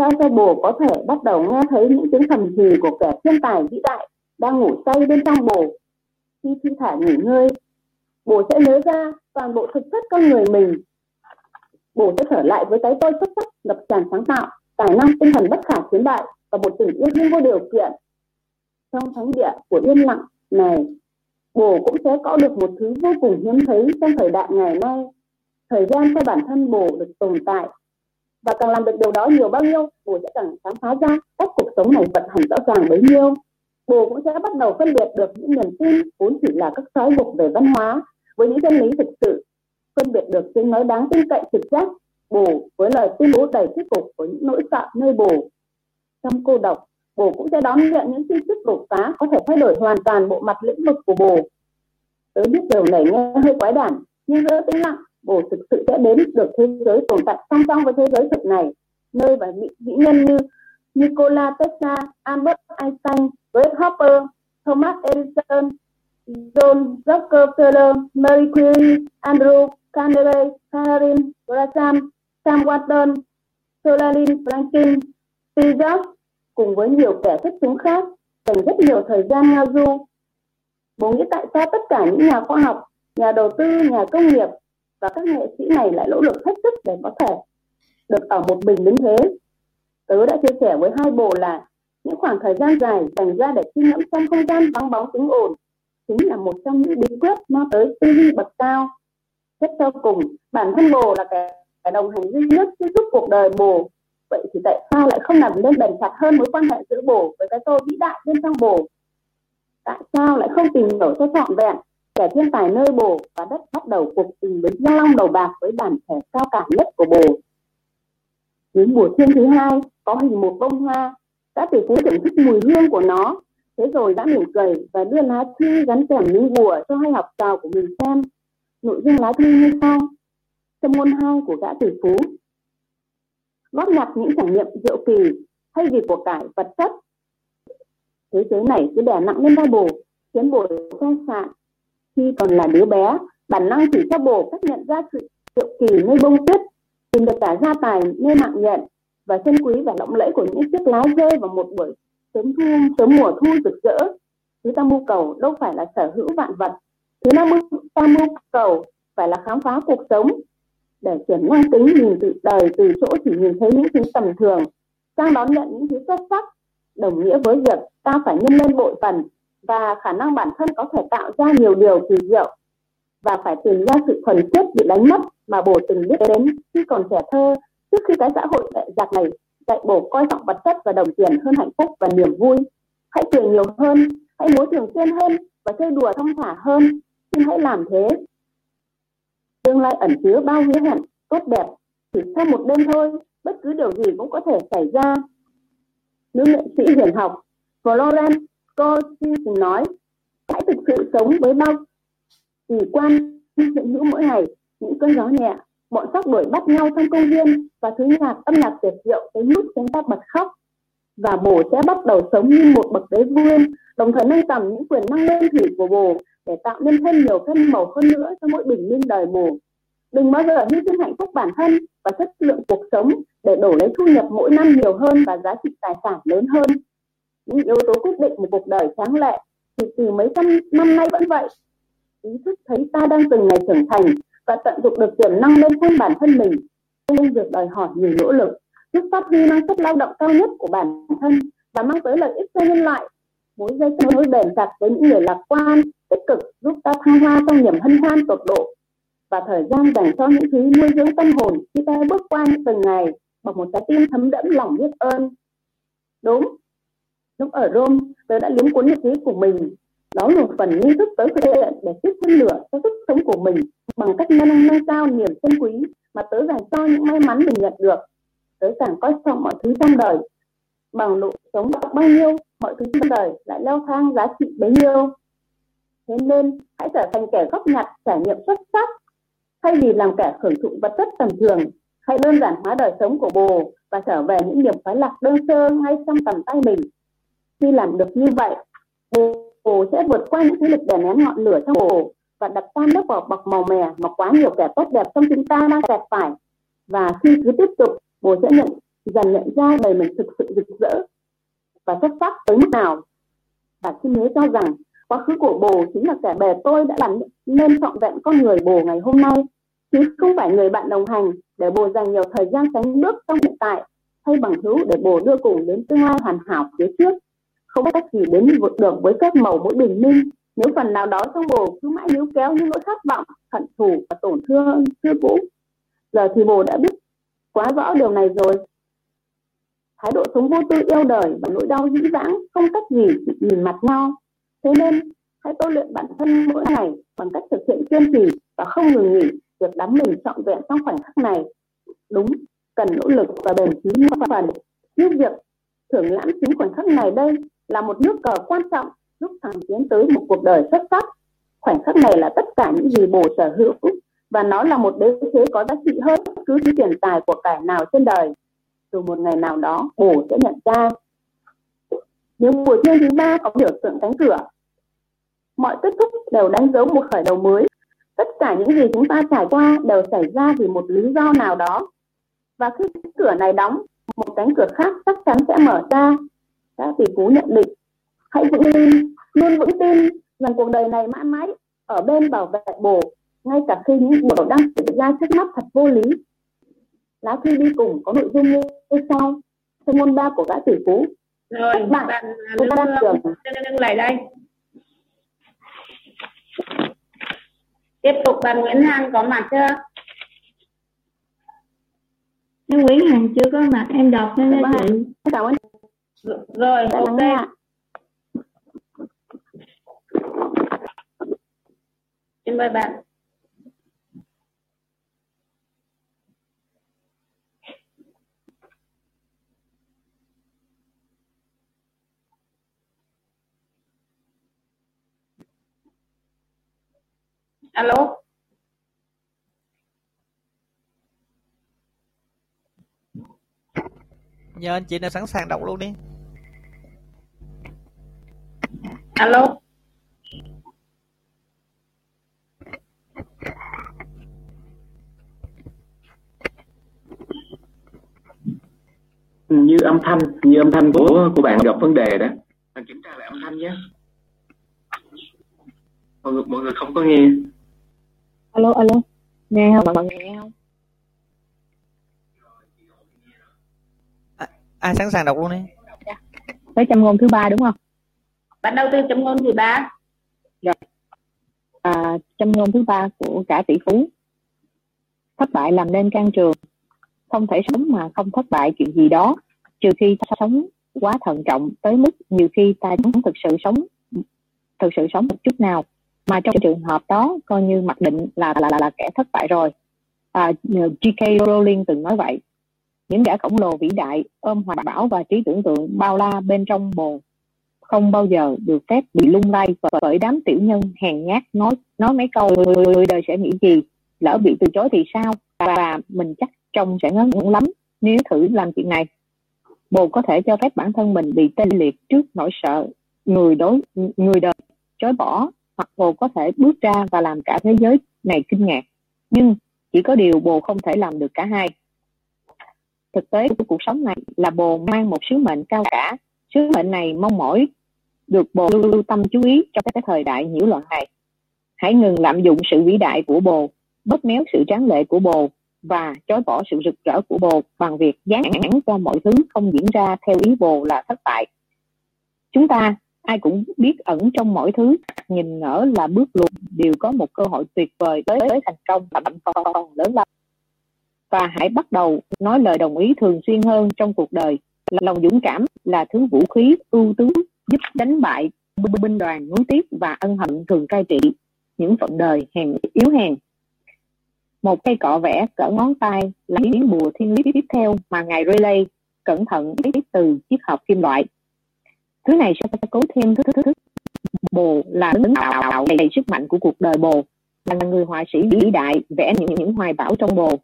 Speaker 9: Sasebo có thể bắt đầu nghe thấy những tiếng thầm thì của kẻ thiên tài vĩ đại đang ngủ say bên trong bồ? Khi thi thả nghỉ ngơi, bồ sẽ nhớ ra toàn bộ thực chất con người mình. Bồ sẽ trở lại với cái tôi xuất sắc, ngập tràn sáng tạo, tài năng, tinh thần bất khả chiến bại và một tình yêu thương vô điều kiện. Trong thánh địa của yên lặng này, bồ cũng sẽ có được một thứ vô cùng hiếm thấy trong thời đại ngày nay. Thời gian cho bản thân bồ được tồn tại và càng làm được điều đó nhiều bao nhiêu, bồ sẽ càng khám phá ra cách cuộc sống này vận hành rõ ràng bấy nhiêu. Bồ cũng sẽ bắt đầu phân biệt được những niềm tin vốn chỉ là các trói buộc về văn hóa với những chân lý thực sự, phân biệt được tiếng nói đáng tin cậy trực giác, bồ với lời tuyên bố đầy thuyết phục của những nỗi sợ nơi bồ. Trong cô độc, bồ cũng sẽ đón nhận những tin tức đột phá có thể thay đổi hoàn toàn bộ mặt lĩnh vực của bồ. Tớ biết điều này nghe hơi quái đản, nhưng giữa tĩnh lặng bồ thực sự sẽ đến được thế giới tồn tại song song với thế giới thực này nơi và vị vĩ nhân như Nikola Tesla, Albert Einstein, Fred Hopper, Thomas Edison, John Rockefeller, Marie Curie, Andrew Carnegie, Karin Graham, Sam Walton, Solarin Franklin, Steve Jobs cùng với nhiều kẻ xuất chúng khác dành rất nhiều thời gian ngao du. Bố nghĩ tại sao tất cả những nhà khoa học, nhà đầu tư, nhà công nghiệp và các nghệ sĩ này lại nỗ lực hết sức để có thể được ở một mình đến thế. Tớ đã chia sẻ với hai bồ là những khoảng thời gian dài dành ra để suy ngẫm trong không gian vắng bóng tiếng ồn chính là một trong những bí quyết mang tới tư duy bậc cao. Xét sau cùng, bản thân bồ là kẻ đồng hành duy nhất giúp cuộc đời bồ. Vậy thì tại sao lại không làm nên bền chặt hơn mối quan hệ giữa bồ với cái tôi vĩ đại bên trong bồ? Tại sao lại không tìm hiểu cho trọn vẹn kẻ thiên tài nơi bồ và đất bắt đầu cuộc tình với giang long đầu bạc với bản thể cao cả nhất của bồ. Những mùa thiên thứ hai có hình một bông hoa, đã tỷ phú thưởng thức mùi hương của nó, thế rồi đã mỉm cười và đưa lá thư gắn kèm những bùa cho hai học trò của mình xem. Nội dung lá thư như sau. Trong môn hai của gã tỷ phú, góp nhặt những trải nghiệm diệu kỳ thay vì của cải vật chất. Thế giới này cứ đè nặng lên vai bồ, khiến bồ khoe sạn khi còn là đứa bé bản năng chỉ cho bổ cách nhận ra sự diệu kỳ nơi bông tuyết tìm được cả gia tài nơi mạng nhận và chân quý và lộng lẫy của những chiếc lá rơi vào một buổi sớm thu sớm mùa thu rực rỡ. Thứ ta mưu cầu đâu phải là sở hữu vạn vật thứ ta mưu, ta mưu cầu phải là khám phá cuộc sống. Để chuyển năng tính nhìn từ đời từ chỗ chỉ nhìn thấy những thứ tầm thường sang đón nhận những thứ xuất sắc đồng nghĩa với việc ta phải nhân lên bội phần và khả năng bản thân có thể tạo ra nhiều điều kỳ diệu. Và phải tìm ra sự thuần khiết bị đánh mất mà bồ từng biết đến khi còn trẻ thơ, trước khi cái xã hội đại giặc này dạy bổ coi trọng vật chất và đồng tiền hơn hạnh phúc và niềm vui. Hãy cười nhiều hơn, hãy múa thường xuyên hơn và chơi đùa thông thả hơn. Xin hãy làm thế. Tương lai ẩn chứa bao hứa hẹn, tốt đẹp, chỉ sau một đêm thôi, bất cứ điều gì cũng có thể xảy ra. Nữ nghệ sĩ huyền học Florence Cosin nói, hãy thực sự sống với bao kỳ quan hiện hữu mỗi ngày, những cơn gió nhẹ, bọn sóc đuổi bắt nhau trong công viên và thứ nhạc âm nhạc tuyệt diệu tới mức chúng ta bật khóc và bồ sẽ bắt đầu sống như một bậc đế vương, đồng thời nâng tầm những quyền năng lên thủy của bồ để tạo nên thêm nhiều phân màu hơn nữa cho mỗi bình minh đời bồ. Đừng bao giờ hy sinh hạnh phúc bản thân và chất lượng cuộc sống để đổi lấy thu nhập mỗi năm nhiều hơn và giá trị tài sản lớn hơn những yếu tố quyết định một cuộc đời tráng lệ, thì từ mấy trăm năm nay vẫn vậy. Ý thức thấy ta đang từng ngày trưởng thành và tận dụng được tiềm năng lên thêm bản thân mình công việc đòi hỏi nhiều nỗ lực, giúp phát huy năng suất lao động cao nhất của bản thân và mang tới lợi ích cho nhân loại. Mối dây kết nối bền chặt với những người lạc quan, tích cực giúp ta thăng hoa trong niềm hân hoan tột độ. Và thời gian dành cho những thứ nuôi dưỡng tâm hồn khi ta bước qua những từng ngày bằng một trái tim thấm đẫm lòng biết ơn. Đúng lúc ở Rome, tớ đã liếm cuốn nhật ký của mình. Đó là một phần nghi thức tới thực hiện để tiếp thêm lửa cho sức sống của mình bằng cách nâng nâng cao niềm chân quý mà tớ dành cho những may mắn mình nhận được. Tớ càng coi trọng mọi thứ trong đời. Bằng độ sống bao nhiêu, mọi thứ trong đời lại leo thang giá trị bấy nhiêu. Thế nên, hãy trở thành kẻ góp nhặt, trải nghiệm xuất sắc. Thay vì làm kẻ hưởng thụ vật chất tầm thường, hãy đơn giản hóa đời sống của bồ và trở về những niềm khoái lạc đơn sơ ngay trong tầm tay mình khi làm được như vậy, bồ sẽ vượt qua những thế lực đè nén ngọn lửa trong bồ và đập tan lớp vỏ bọc màu mè mà quá nhiều kẻ tốt đẹp trong chúng ta đang kẹt phải. Và khi cứ tiếp tục, bồ sẽ nhận, dần nhận ra đời mình thực sự rực rỡ và xuất sắc tới mức nào. Và xin nhớ cho rằng, quá khứ của bồ chính là kẻ bè tôi đã làm nên trọn vẹn con người bồ ngày hôm nay. Chứ không phải người bạn đồng hành để bồ dành nhiều thời gian tránh bước trong hiện tại, hay bằng hữu để bồ đưa cùng đến tương lai hoàn hảo phía trước không biết cách gì đến vượt được với các màu mỗi bình minh. Nếu phần nào đó trong bồ cứ mãi níu kéo những nỗi thất vọng, hận thù và tổn thương xưa cũ. Giờ thì bồ đã biết quá rõ điều này rồi. Thái độ sống vô tư yêu đời và nỗi đau dĩ vãng không cách gì nhìn mặt nhau. Thế nên, hãy tôi luyện bản thân mỗi ngày bằng cách thực hiện kiên trì và không ngừng nghỉ việc đắm mình trọn vẹn trong khoảnh khắc này. Đúng, cần nỗ lực và bền chí một phần. Như việc thưởng lãm chính khoảnh khắc này đây là một nước cờ quan trọng, giúp thằng tiến tới một cuộc đời xuất sắc. Khoảnh khắc này là tất cả những gì bồ sở hữu, và nó là một đế chế có giá trị hơn bất cứ thứ tiền tài của cải nào trên đời. Rồi một ngày nào đó, bồ sẽ nhận ra. Nếu mùa trưa thứ ba có biểu tượng cánh cửa, mọi kết thúc đều đánh dấu một khởi đầu mới. Tất cả những gì chúng ta trải qua đều xảy ra vì một lý do nào đó. Và khi cửa này đóng, một cánh cửa khác chắc chắn sẽ mở ra các tỷ phú nhận định hãy vững tin luôn vững tin rằng cuộc đời này mãi mãi ở bên bảo vệ bồ ngay cả khi những điều đang xảy ra trước mắt thật vô lý. Lá thư đi cùng có nội dung như sau. Trong môn ba của gã tỷ phú
Speaker 1: rồi
Speaker 9: Các bạn,
Speaker 1: bạn
Speaker 9: ta đang
Speaker 1: đừng lại đây. Tiếp tục bạn Nguyễn Hằng có mặt chưa?
Speaker 11: Em Nguyễn Hằng chưa có mặt em đọc nên
Speaker 9: rồi.
Speaker 11: chị.
Speaker 9: Chào anh
Speaker 1: rồi
Speaker 9: lắng
Speaker 1: ok. xin mời bạn. Alo
Speaker 5: nhờ anh chị nào sẵn sàng đọc luôn đi.
Speaker 1: Alo.
Speaker 12: Như âm thanh như âm thanh của của bạn gặp vấn đề đó. Bạn kiểm tra lại âm thanh nhé. Mọi người mọi người không có nghe.
Speaker 4: Alo alo. Nghe không? Mọi người nghe không
Speaker 5: ai sẵn sàng đọc luôn đi
Speaker 4: tới châm ngôn thứ ba đúng không?
Speaker 1: Bắt đầu từ chấm ngôn thứ ba.
Speaker 4: À, châm ngôn thứ ba của cả tỷ phú. Thất bại làm nên can trường. Không thể sống mà không thất bại chuyện gì đó. Trừ khi ta sống quá thận trọng tới mức nhiều khi ta chẳng thực sự sống thực sự sống một chút nào. Mà trong trường hợp đó coi như mặc định là là là, là kẻ thất bại rồi. À, G.K. Rowling từng nói vậy những gã khổng lồ vĩ đại, ôm hoài bão và trí tưởng tượng bao la bên trong bồ, không bao giờ được phép bị lung lay bởi đám tiểu nhân hèn nhát nói nói mấy câu, người đời sẽ nghĩ gì? Lỡ bị từ chối thì sao? Và mình chắc trông sẽ ngớ ngẩn lắm nếu thử làm chuyện này. Bồ có thể cho phép bản thân mình bị tê liệt trước nỗi sợ người đối, người đời chối bỏ, hoặc bồ có thể bước ra và làm cả thế giới này kinh ngạc. Nhưng chỉ có điều bồ không thể làm được cả hai thực tế của cuộc sống này là bồ mang một sứ mệnh cao cả. Sứ mệnh này mong mỏi được bồ lưu tâm chú ý trong cái thời đại nhiễu loạn này. Hãy ngừng lạm dụng sự vĩ đại của bồ, bóp méo sự tráng lệ của bồ và chối bỏ sự rực rỡ của bồ bằng việc dán án cho mọi thứ không diễn ra theo ý bồ là thất bại. Chúng ta, ai cũng biết ẩn trong mỗi thứ, nhìn ngỡ là bước lùi, đều có một cơ hội tuyệt vời tới tới thành công và mạnh còn lớn lao và hãy bắt đầu nói lời đồng ý thường xuyên hơn trong cuộc đời. Lòng dũng cảm là thứ vũ khí ưu tú giúp đánh bại binh đoàn núi tiếc và ân hận thường cai trị những phận đời hèn yếu hèn. Một cây cọ vẽ cỡ ngón tay là miếng bùa thiên lý tiếp theo mà ngài relay cẩn thận viết từ chiếc hộp kim loại. Thứ này sẽ cố thêm thứ thứ thứ. Bồ là đứng tạo đầy sức mạnh của cuộc đời bồ, là người họa sĩ vĩ đại vẽ những những hoài bão trong bồ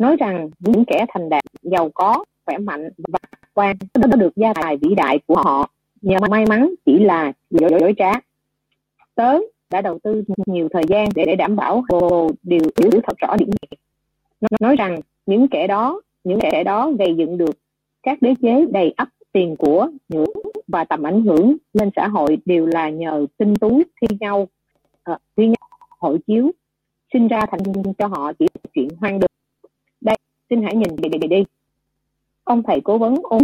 Speaker 4: nói rằng những kẻ thành đạt giàu có khỏe mạnh và quan đã được gia tài vĩ đại của họ. Nhờ may mắn chỉ là dối, dối trá. Tớ đã đầu tư nhiều thời gian để, để đảm bảo hồ điều hiểu thật rõ điểm này. Nói rằng những kẻ đó những kẻ đó gây dựng được các đế chế đầy ắp tiền của ngưỡng và tầm ảnh hưởng lên xã hội đều là nhờ tinh tú thi nhau uh, thi nhau hội chiếu sinh ra thành cho họ chỉ chuyện hoang đường xin hãy nhìn về đi, đi. ông thầy cố vấn ôn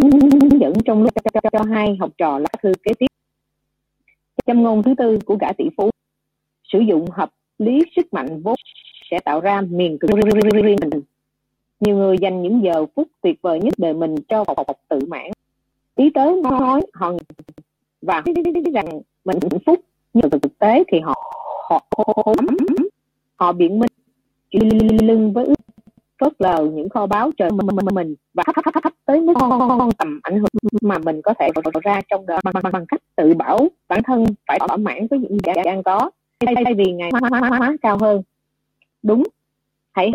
Speaker 4: dẫn trong lúc cho, cho, cho hai học trò lá thư kế tiếp. Châm ngôn thứ tư của gã tỷ phú. Sử dụng hợp lý sức mạnh vốn sẽ tạo ra miền cực riêng mình. Nhiều người dành những giờ phút tuyệt vời nhất đời mình cho học, học tự mãn. Ý tớ nói họ và rằng mình hạnh phúc nhưng thực tế thì họ họ họ, họ biện minh lưng với phớt lờ những kho báo trời mình, mình và thấp thấp thấp tới mức tầm ảnh hưởng mà mình có thể ra trong đời bằng, bằng cách tự bảo bản thân phải thỏa mãn với những gì đang có. Thay vì ngày hóa, hóa, hóa, hóa cao hơn. Đúng. Hãy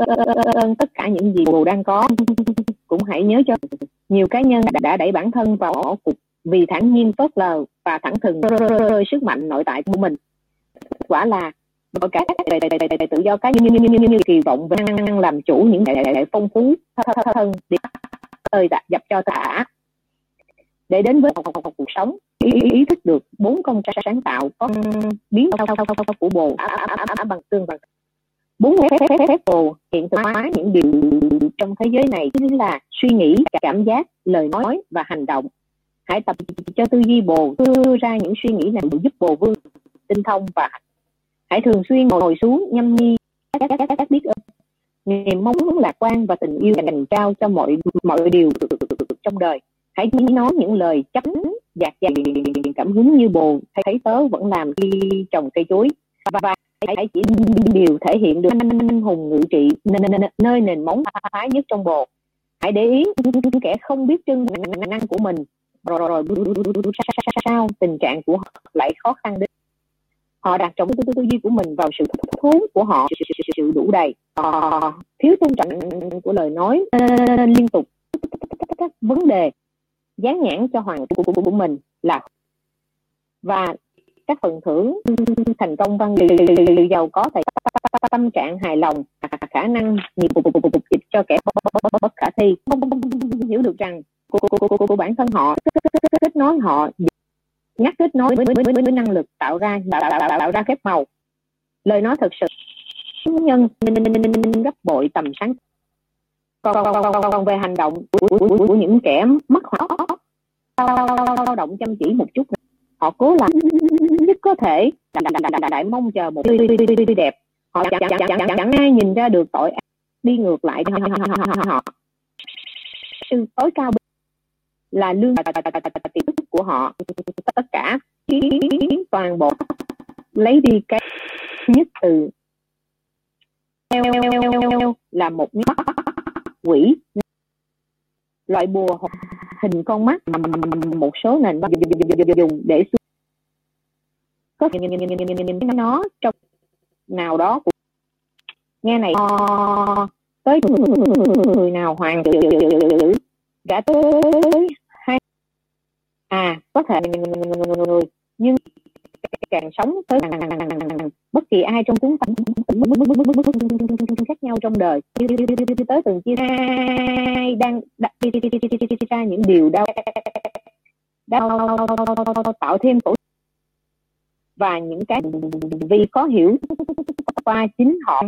Speaker 4: ơn tất cả những gì bồ đang có. Cũng hãy nhớ cho nhiều cá nhân đã đẩy bản thân vào ổ cục vì thẳng nhiên phớt lờ và thẳng thừng sức mạnh nội tại của mình. Quả là mọi cái tự do cá nhân như, như, như kỳ vọng và năng làm chủ những đại, đại, đại phong phú thân để ơi dập cho tả để đến với cuộc sống ý, ý thức được bốn công sáng tạo có biến của bồ bằng tương bằng. Bốn phép bồ hiện thực hóa những điều trong thế giới này chính là suy nghĩ cảm giác lời nói và hành động. Hãy tập cho tư duy bồ đưa ra những suy nghĩ này giúp bồ vương tinh thông và hãy thường xuyên ngồi xuống nhâm nhi. Các các các, các biết ơn. Niềm mong muốn lạc quan và tình yêu dành trao cho mọi mọi điều trong đời. Hãy nói những lời chấp dạt dày cảm hứng như bồ thấy tớ vẫn làm khi trồng cây chuối. Và, và hãy chỉ điều thể hiện được anh hùng ngự trị nơi nền móng thái nhất trong bồ. Hãy để ý kẻ không biết trưng năng của mình. Rồi rồi sao tình trạng của họ lại khó khăn đến họ đặt trọng tư tư duy của mình vào sự thốn của họ sự đủ đầy. Họ thiếu tôn trọng của lời nói ờ, liên tục. Các vấn đề dán nhãn cho hoàng của, của, của mình là và các phần thưởng thành công văn giàu có tại tâm trạng hài lòng khả năng nhiều dịch cho kẻ bất khả thi. Hiểu được rằng của, của, của, của bản thân họ kết nối họ nhắc kết nối với, với, với, với năng lực tạo ra tạo, tạo, tạo, tạo ra phép màu. Lời nói thật sự. Nhân gấp bội tầm sáng. Còn, còn, còn còn về hành động của, của, của, của những kẻ mất họ lao động chăm chỉ một chút. Họ cố làm nhất có thể. Đại mong chờ một tươi đẹp. Họ chẳng chẳng chẳng chẳng chẳng ai nhìn ra được tội. Đi ngược lại. Họ sự tối cao là lương tiền thức của họ. Tất cả toàn bộ lấy đi cái nhất từ là một mắt quỷ. Loại bùa hình con mắt một số nền dùng để có nó trong nào đó của nghe này. Ờ, tới người nào hoàng đã tới à có thể người nhưng càng sống tới bất kỳ ai trong chúng ta khác nhau trong đời. Tới từng chia ai đang ra những điều đau đau tạo thêm khổ và những cái vì có hiểu qua chính họ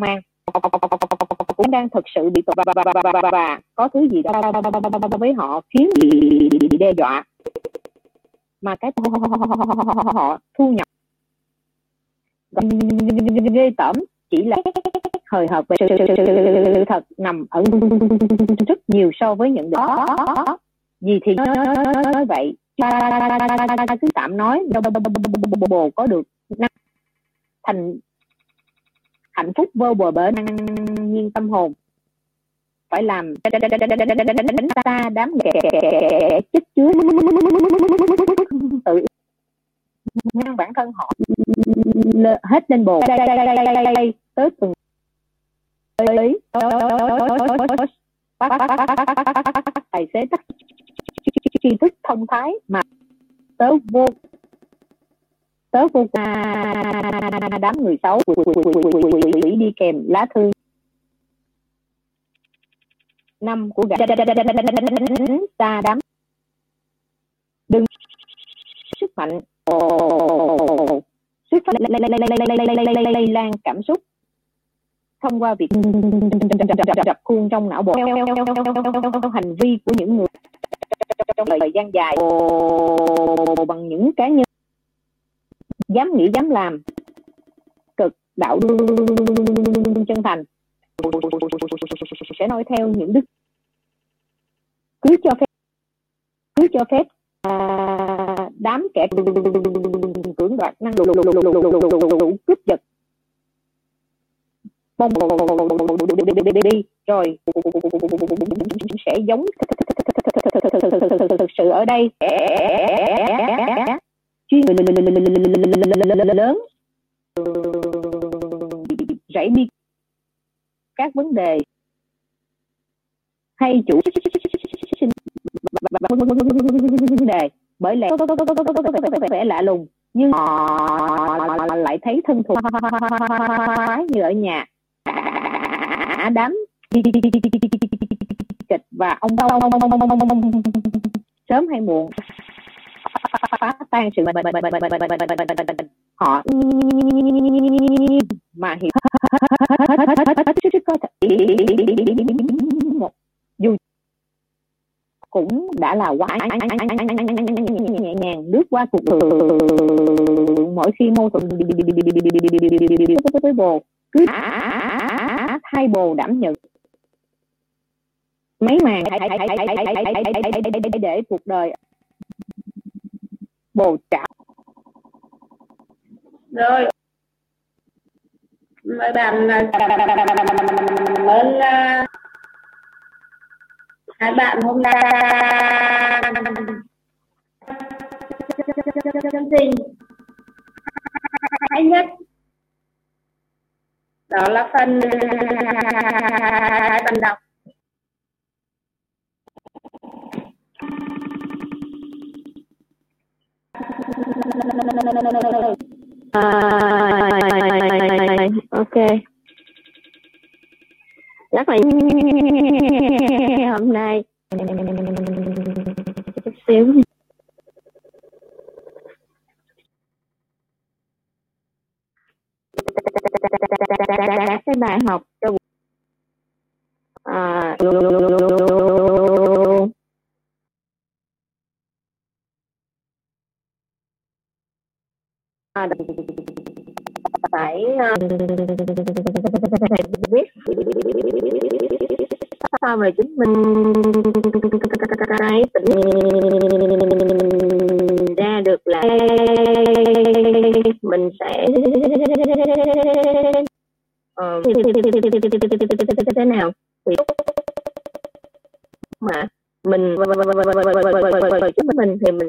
Speaker 4: mang cũng đang thực sự bị và, và, có thứ gì đó với họ khiến bị đe dọa mà cái họ thu nhập ghê tởm chỉ là hời hợt về sự thật nằm ở rất nhiều so với những đó gì thì nói vậy cứ tạm nói bồ có được thành hạnh phúc vô bờ bến. Nhiên tâm hồn. Phải làm. Ta đám kẻ chất chứa. Tự ngăn bản thân họ hết lên bồ. Tới từng lý tài xế tắt tri thức thông thái mà tớ vô tớ vô đám người xấu quỷ đi kèm lá thư năm của gã ta đám đừng sức mạnh xuất phát lây lan cảm xúc thông qua việc đập khuôn trong não bộ hành vi của những người trong thời gian dài bằng những cá nhân dám nghĩ dám làm cực đạo chân thành sẽ nói theo những đức cứ cho phép cứ cho phép à, đám kẻ cưỡng đoạt năng cướp giật mong đi rồi sẽ giống thực sự ở đây chuyên lớn rảy đi các vấn đề hay chủ vấn đề bởi lẽ có vẻ lạ lùng nhưng họ lại thấy thân thuộc như ở nhà cả đám kịch và ông sớm hay muộn phá tan sự họ mà hiểu có một dù cũng đã là quá nhẹ nhàng lướt qua cuộc mỗi khi mâu thuẫn với bồ cứ thay bồ đảm nhận mấy màn để cuộc đời bồ chảo
Speaker 1: rồi. Mời bạn à, cảm ơn à, hai bạn hôm nay. Chương trình. Hay nhất. Đó là phần à, phần đọc.
Speaker 4: À, ok. Rất là hôm nay. Chút xíu. Cái bài học cho phải biết
Speaker 13: sao mà chứng minh cái tình ra được là mình sẽ ờ, thế nào thì mà mình chứng minh thì mình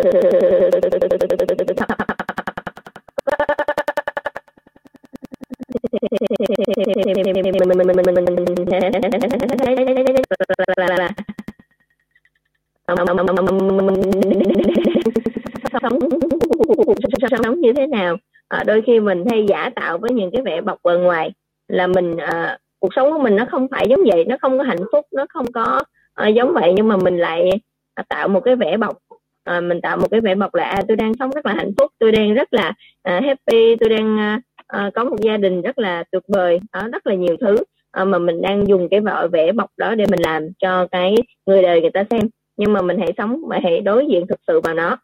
Speaker 13: đôi khi mình hay giả tạo với những cái vẻ bọc bề ngoài là mình à, cuộc sống của mình nó không phải giống vậy nó không có hạnh phúc nó không có à, giống vậy nhưng mà mình lại ờ, tạo một cái vẻ bọc. À, mình tạo một cái vẻ bọc là à, tôi đang sống rất là hạnh phúc tôi đang rất là à, happy tôi đang à, à, có một gia đình rất là tuyệt vời đó, rất là nhiều thứ à, mà mình đang dùng cái vợ vẽ bọc đó để mình làm cho cái người đời người ta xem. Nhưng mà mình hãy sống mà hãy đối diện thực sự vào nó.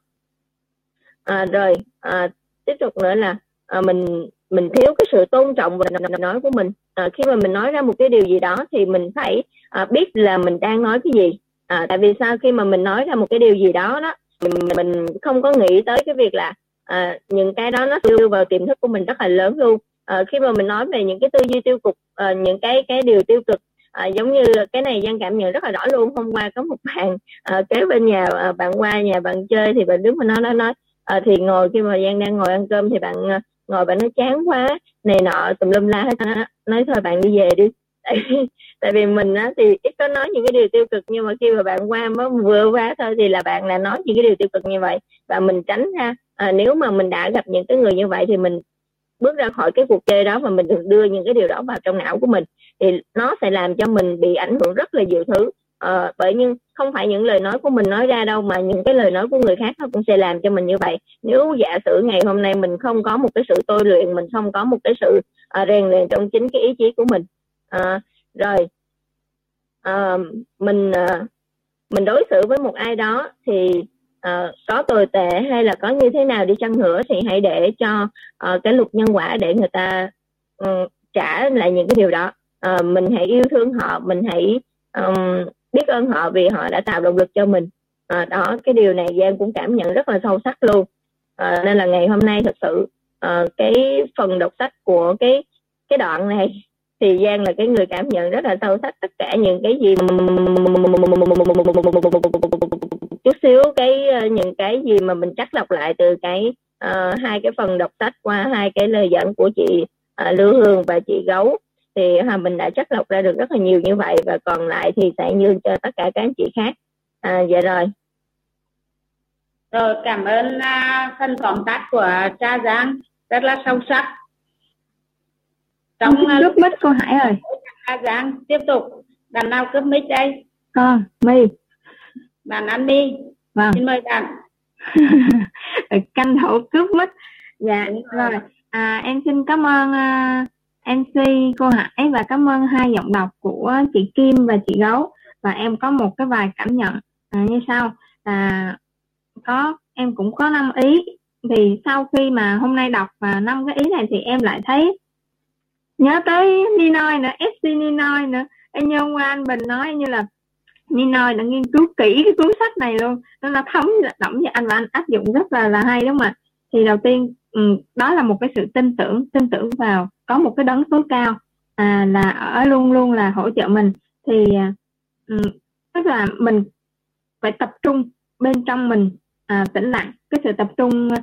Speaker 13: À, rồi à, tiếp tục nữa là à, mình mình thiếu cái sự tôn trọng và nói của mình. À, khi mà mình nói ra một cái điều gì đó thì mình phải à, biết là mình đang nói cái gì. À, tại vì sao? Khi mà mình nói ra một cái điều gì đó đó mình, mình không có nghĩ tới cái việc là à, những cái đó nó đưa vào tiềm thức của mình rất là lớn luôn. À, khi mà mình nói về những cái tư duy tiêu cực à, những cái cái điều tiêu cực à, giống như cái này Giang cảm nhận rất là rõ luôn. Hôm qua có một bạn à, kế bên nhà à, bạn qua nhà bạn chơi thì bạn đứng mà nói nói nói. À, thì ngồi khi mà Giang đang ngồi ăn cơm thì bạn à, ngồi bạn nói chán quá này nọ tùm lum la hết nói thôi bạn đi về đi. Tại vì, tại vì mình á thì ít có nói những cái điều tiêu cực nhưng mà khi mà bạn qua mới vừa qua thôi thì là bạn là nói những cái điều tiêu cực như vậy. Và mình tránh ra à, nếu mà mình đã gặp những cái người như vậy thì mình bước ra khỏi cái cuộc chơi đó và mình được đưa những cái điều đó vào trong não của mình. Thì nó sẽ làm cho mình bị ảnh hưởng rất là nhiều thứ à, bởi nhưng không phải những lời nói của mình nói ra đâu mà những cái lời nói của người khác nó cũng sẽ làm cho mình như vậy. Nếu giả sử ngày hôm nay mình không có một cái sự tôi luyện mình không có một cái sự à, rèn luyện trong chính cái ý chí của mình à, rồi à, mình à, mình đối xử với một ai đó thì uh, có tồi tệ hay là có như thế nào đi chăng nữa thì hãy để cho uh, cái luật nhân quả để người ta um, trả lại những cái điều đó. Uh, mình hãy yêu thương họ mình hãy um, biết ơn họ vì họ đã tạo động lực cho mình. À, đó cái điều này Giang cũng cảm nhận rất là sâu sắc luôn. À, nên là ngày hôm nay thật sự à, cái phần đọc sách của cái cái đoạn này thì Giang là cái người cảm nhận rất là sâu sắc tất cả những cái gì chút xíu cái à, những cái gì mà mình chắc lọc lại từ cái uh, hai cái phần đọc sách qua hai cái lời dẫn của chị uh, Lưu Hương và chị Gấu thì à, mình đã chắc lọc ra được rất là nhiều như vậy và còn lại thì sẽ nhường cho tất cả các anh chị khác. À, dạ rồi.
Speaker 1: Rồi cảm ơn uh, phần tóm tắt của cha Giang rất là sâu sắc.
Speaker 13: Trong uh, cướp mic cô Hải ơi.
Speaker 1: Cha Giang tiếp tục. Đàn nào cướp mic đây?
Speaker 13: Con My.
Speaker 1: Bạn An My
Speaker 13: vâng.
Speaker 1: xin mời bạn.
Speaker 13: Canh thủ cướp mic. Dạ rồi. à, em xin cảm ơn uh, MC cô Hải và cảm ơn hai giọng đọc của chị Kim và chị Gấu. Và em có một cái vài cảm nhận à, như sau. Là có em cũng có năm ý. Thì sau khi mà hôm nay đọc và năm cái ý này thì em lại thấy nhớ tới Ninoy nữa FC Ninoy nữa. Em như hôm qua anh Bình nói như là Ninoy đã nghiên cứu kỹ cái cuốn sách này luôn. Nó là thấm động với anh và anh áp dụng rất là là hay đúng không ạ? Thì đầu tiên
Speaker 14: ừ, đó là một cái sự tin tưởng tin tưởng vào có một cái đấng tối cao à, là ở luôn luôn là hỗ trợ mình. Thì um, tức là mình phải tập trung bên trong mình à, tĩnh lặng. Cái sự tập trung à,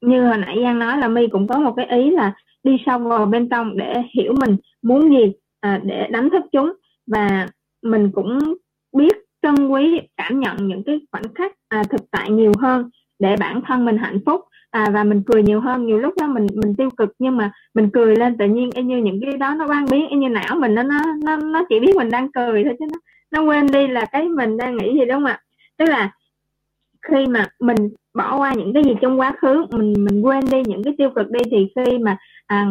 Speaker 14: như hồi nãy Giang nói là My cũng có một cái ý là đi sâu vào bên trong để hiểu mình muốn gì à, để đánh thức chúng. Và mình cũng biết trân quý cảm nhận những cái khoảnh khắc à, thực tại nhiều hơn để bản thân mình hạnh phúc à, và mình cười nhiều hơn nhiều lúc đó mình mình tiêu cực nhưng mà mình cười lên tự nhiên y như những cái đó nó quan biến y như não mình nó nó nó nó chỉ biết mình đang cười thôi chứ nó nó quên đi là cái mình đang nghĩ gì đúng không ạ? Tức là khi mà mình bỏ qua những cái gì trong quá khứ mình mình quên đi những cái tiêu cực đi thì khi mà à,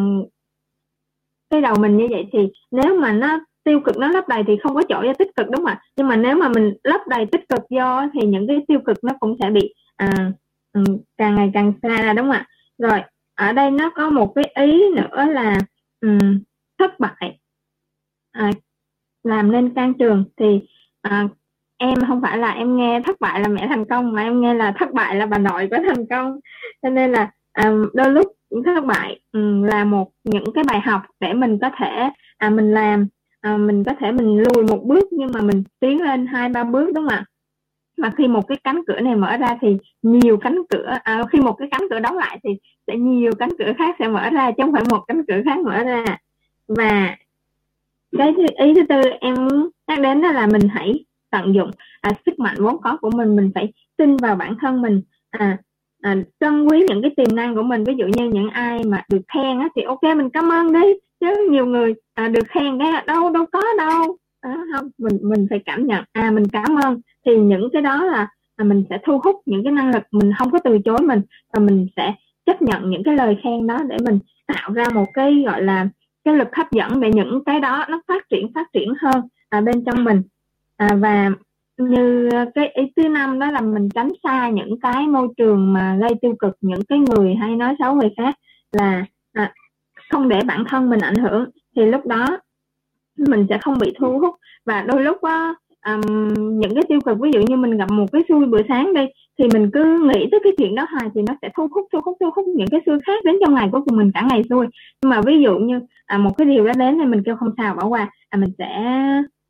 Speaker 14: cái đầu mình như vậy thì nếu mà nó tiêu cực nó lấp đầy thì không có chỗ cho tích cực đúng không ạ? Nhưng mà nếu mà mình lấp đầy tích cực do thì những cái tiêu cực nó cũng sẽ bị à, ừ, càng ngày càng xa ra đúng không ạ? Rồi ở đây nó có một cái ý nữa là um, thất bại. À, làm nên can trường thì à, em không phải là em nghe thất bại là mẹ thành công mà em nghe là thất bại là bà nội có thành công. Cho nên là um, đôi lúc thất bại um, là một những cái bài học để mình có thể à, mình làm à, mình có thể mình lùi một bước nhưng mà mình tiến lên hai ba bước đúng không ạ? Mà khi một cái cánh cửa này mở ra thì nhiều cánh cửa à, khi một cái cánh cửa đóng lại thì sẽ nhiều cánh cửa khác sẽ mở ra chứ không phải một cánh cửa khác mở ra. Và cái ý thứ tư em muốn nhắc đến đó là mình hãy tận dụng à, sức mạnh vốn có của mình mình phải tin vào bản thân mình. À, à, trân quý những cái tiềm năng của mình ví dụ như những ai mà được khen á, thì ok mình cảm ơn đi chứ nhiều người à, được khen cái đâu đâu có đâu à, không mình mình phải cảm nhận. À mình cảm ơn. Thì những cái đó là, là mình sẽ thu hút những cái năng lực mình không có từ chối mình và mình sẽ chấp nhận những cái lời khen đó để mình tạo ra một cái gọi là cái lực hấp dẫn để những cái đó nó phát triển phát triển hơn à, bên trong mình. À, và như cái ý thứ năm đó là mình tránh xa những cái môi trường mà gây tiêu cực những cái người hay nói xấu người khác là à, không để bản thân mình ảnh hưởng. Thì lúc đó mình sẽ không bị thu hút. Và đôi lúc á um, những cái tiêu cực ví dụ như mình gặp một cái xui buổi sáng đi thì mình cứ nghĩ tới cái chuyện đó hoài thì nó sẽ thu hút thu hút thu hút những cái xui khác đến trong ngày của mình cả ngày xui. Nhưng mà ví dụ như à, một cái điều đó đến thì mình kêu không sao bỏ qua à, mình sẽ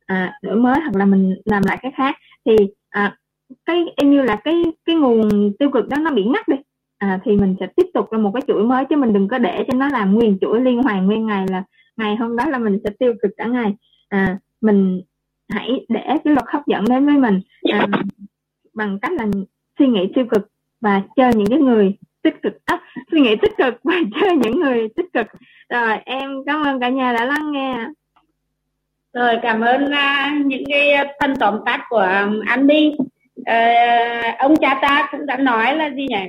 Speaker 14: à, đổi mới hoặc là mình làm lại cái khác. Thì à, cái như là cái cái nguồn tiêu cực đó nó bị ngắt đi à, thì mình sẽ tiếp tục là một cái chuỗi mới chứ mình đừng có để cho nó làm nguyên chuỗi liên hoàn nguyên ngày là ngày hôm đó là mình sẽ tiêu cực cả ngày. À, mình hãy để cái luật hấp dẫn đến với mình. À, bằng cách là suy nghĩ tiêu cực và chơi những cái người tích cực. À, suy nghĩ tích cực và chơi những người tích cực. Rồi em cảm ơn cả nhà đã lắng nghe.
Speaker 1: Rồi cảm ơn uh, những cái phần tóm tắt của um, anh Bi. Uh, ông cha ta cũng đã nói là gì nhỉ?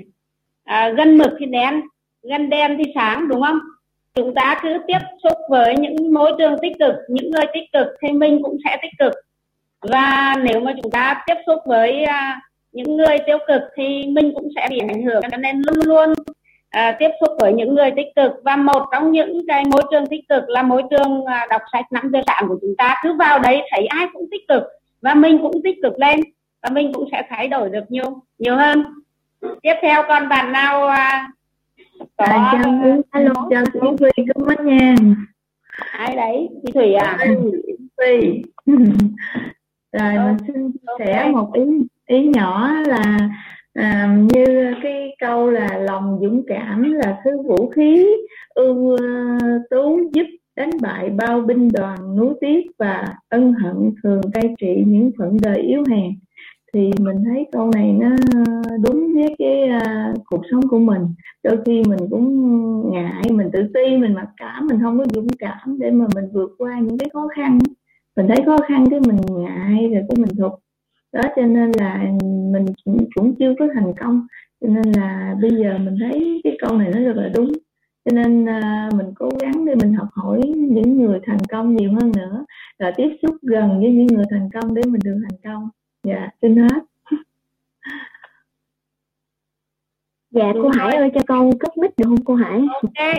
Speaker 1: Uh, gần mực thì đen gần đen thì sáng đúng không? Chúng ta cứ tiếp xúc với những môi trường tích cực những người tích cực thì mình cũng sẽ tích cực. Và nếu mà chúng ta tiếp xúc với uh, những người tiêu cực thì mình cũng sẽ bị ảnh hưởng. Cho nên luôn luôn uh, tiếp xúc với những người tích cực. Và một trong những cái môi trường tích cực là môi trường uh, đọc sách năm giờ sáng của chúng ta. Cứ vào đấy thấy ai cũng tích cực và mình cũng tích cực lên và mình cũng sẽ thay đổi được nhiều nhiều hơn. Tiếp theo còn bạn nào uh,
Speaker 11: có à, chào alo chào chị Thùy cảm ơn nha
Speaker 1: ai đấy? Chị Thủy à?
Speaker 11: Thùy rồi mình xin chia sẻ một ý ý nhỏ là à, như cái câu là lòng dũng cảm là thứ vũ khí ưu tú giúp đánh bại bao binh đoàn núi tiếc và ân hận thường cai trị những phận đời yếu hèn thì mình thấy câu này nó đúng với cái uh, cuộc sống của mình. Đôi khi mình cũng ngại mình tự ti mình mặc cảm mình không có dũng cảm để mà mình vượt qua những cái khó khăn. Mình thấy khó khăn cái mình ngại rồi cái mình thụt. Đó cho nên là mình cũng chưa có thành công. Cho nên là bây giờ mình thấy cái câu này nó rất là đúng. Cho nên uh, mình cố gắng để mình học hỏi những người thành công nhiều hơn nữa. Và tiếp xúc gần với những người thành công để mình được thành công dạ xin hết.
Speaker 14: Dạ cô Hải ơi cho con cất mic được không cô Hải?
Speaker 1: Ok.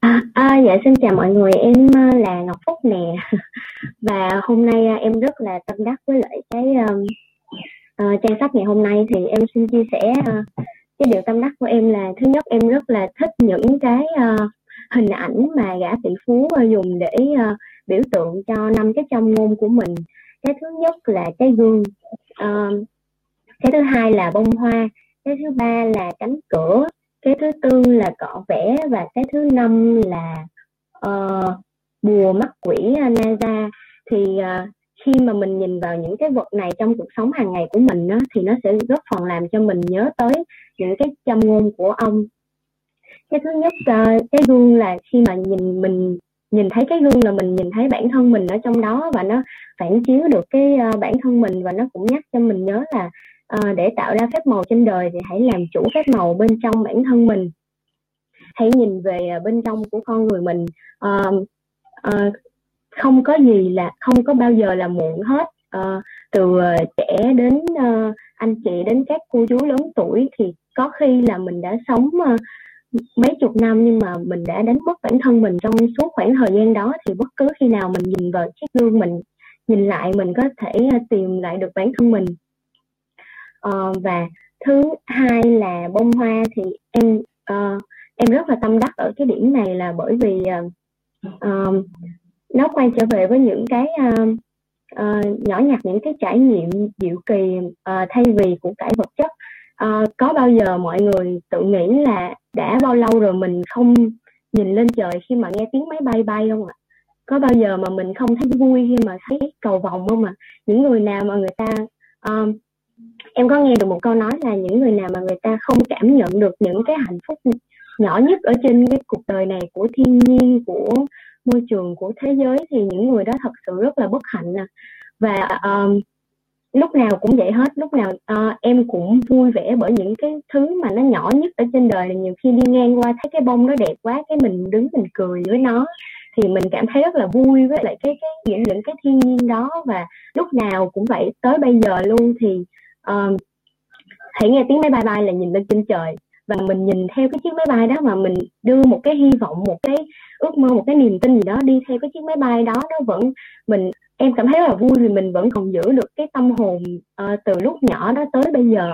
Speaker 14: À, à, dạ xin chào mọi người. Em ờ, là Ngọc Phúc nè. Và hôm nay ờ, em rất là tâm đắc với lại cái um, uh, trang sách ngày hôm nay. Thì em xin chia sẻ uh,
Speaker 15: cái điều tâm đắc của em là thứ nhất em rất là thích những cái uh, hình ảnh mà gã tỷ phú uh, dùng để uh, biểu tượng cho năm cái trong ngôn của mình cái thứ nhất là cái gương uh, ờ, cái thứ hai là bông hoa. Cái thứ ba là cánh cửa. Cái thứ tư là cọ vẽ. Và cái thứ năm là ờ, uh, bùa mắt quỷ Naza thì uh, khi mà mình nhìn vào những cái vật này trong cuộc sống hàng ngày của mình đó, thì nó sẽ góp phần làm cho mình nhớ tới những cái châm ngôn của ông. Cái thứ nhất uh, cái gương là khi mà nhìn mình nhìn thấy cái gương là mình nhìn thấy bản thân mình ở trong đó và nó phản chiếu được cái uh, bản thân mình và nó cũng nhắc cho mình nhớ là uh, để tạo ra phép màu trên đời thì hãy làm chủ phép màu bên trong bản thân mình. Hãy nhìn về uh, bên trong của con người mình uh, uh, không có gì là không có bao giờ là muộn hết. Uh, từ uh, trẻ đến uh, anh chị đến các cô chú lớn tuổi thì có khi là mình đã sống uh, mấy chục năm nhưng mà mình đã đánh mất bản thân mình trong suốt khoảng thời gian đó thì bất cứ khi nào mình nhìn vào chiếc gương mình nhìn lại mình có thể à, tìm lại được bản thân mình. À, và thứ hai là bông hoa thì em uh, em rất là tâm đắc ở cái điểm này là bởi vì uh, nó quay trở về với những cái uh, uh, nhỏ nhặt những cái trải nghiệm diệu kỳ uh, thay vì của cải vật chất à, có bao giờ mọi người tự nghĩ là đã bao lâu rồi mình không nhìn lên trời khi mà nghe tiếng máy bay bay không ạ? Có bao giờ mà mình không thấy vui khi mà thấy cầu vòng không ạ? Những người nào mà người ta um, em có nghe được một câu nói là những người nào mà người ta không cảm nhận được những cái hạnh phúc nhỏ nhất ở trên cái cuộc đời này của thiên nhiên của môi trường của thế giới thì những người đó thật sự rất là bất hạnh nè và um, lúc nào cũng vậy hết. Lúc nào uh, em cũng vui vẻ bởi những cái thứ mà nó nhỏ nhất ở trên đời là nhiều khi đi ngang qua thấy cái bông nó đẹp quá cái mình đứng mình cười với nó thì mình cảm thấy rất là vui với lại cái cái những những cái thiên nhiên đó. Và lúc nào cũng vậy tới bây giờ luôn thì uh, hãy nghe tiếng máy bay bay là nhìn lên trên trời. Và mình nhìn theo cái chiếc máy bay đó mà mình đưa một cái hy vọng một cái ước mơ một cái niềm tin gì đó đi theo cái chiếc máy bay đó nó vẫn mình em cảm thấy là vui vì mình vẫn còn giữ được cái tâm hồn uh, từ lúc nhỏ đó tới bây giờ.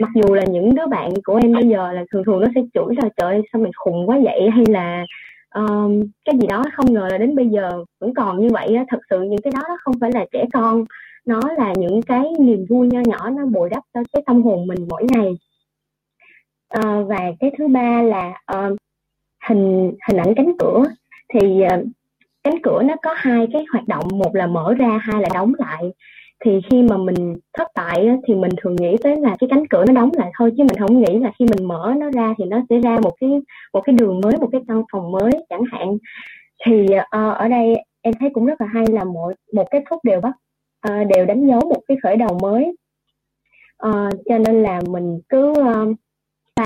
Speaker 15: Mặc dù là những đứa bạn của em bây giờ là thường thường nó sẽ chửi là trời sao mày khùng quá vậy? hay là um, cái gì đó không ngờ là đến bây giờ vẫn còn như vậy á. Thật sự những cái đó nó không phải là trẻ con nó là những cái niềm vui nho nhỏ nó bồi đắp cho cái tâm hồn mình mỗi ngày. Uh, và cái thứ ba là uh, hình hình ảnh cánh cửa. Thì uh, cánh cửa nó có hai cái hoạt động một là mở ra hai là đóng lại. Thì khi mà mình thất bại thì mình thường nghĩ tới là cái cánh cửa nó đóng lại thôi chứ mình không nghĩ là khi mình mở nó ra thì nó sẽ ra một cái một cái đường mới một cái căn phòng mới chẳng hạn. Thì uh, ở đây em thấy cũng rất là hay là mỗi một kết thúc đều bắt uh, đều đánh dấu một cái khởi đầu mới. Uh, cho nên là mình cứ uh,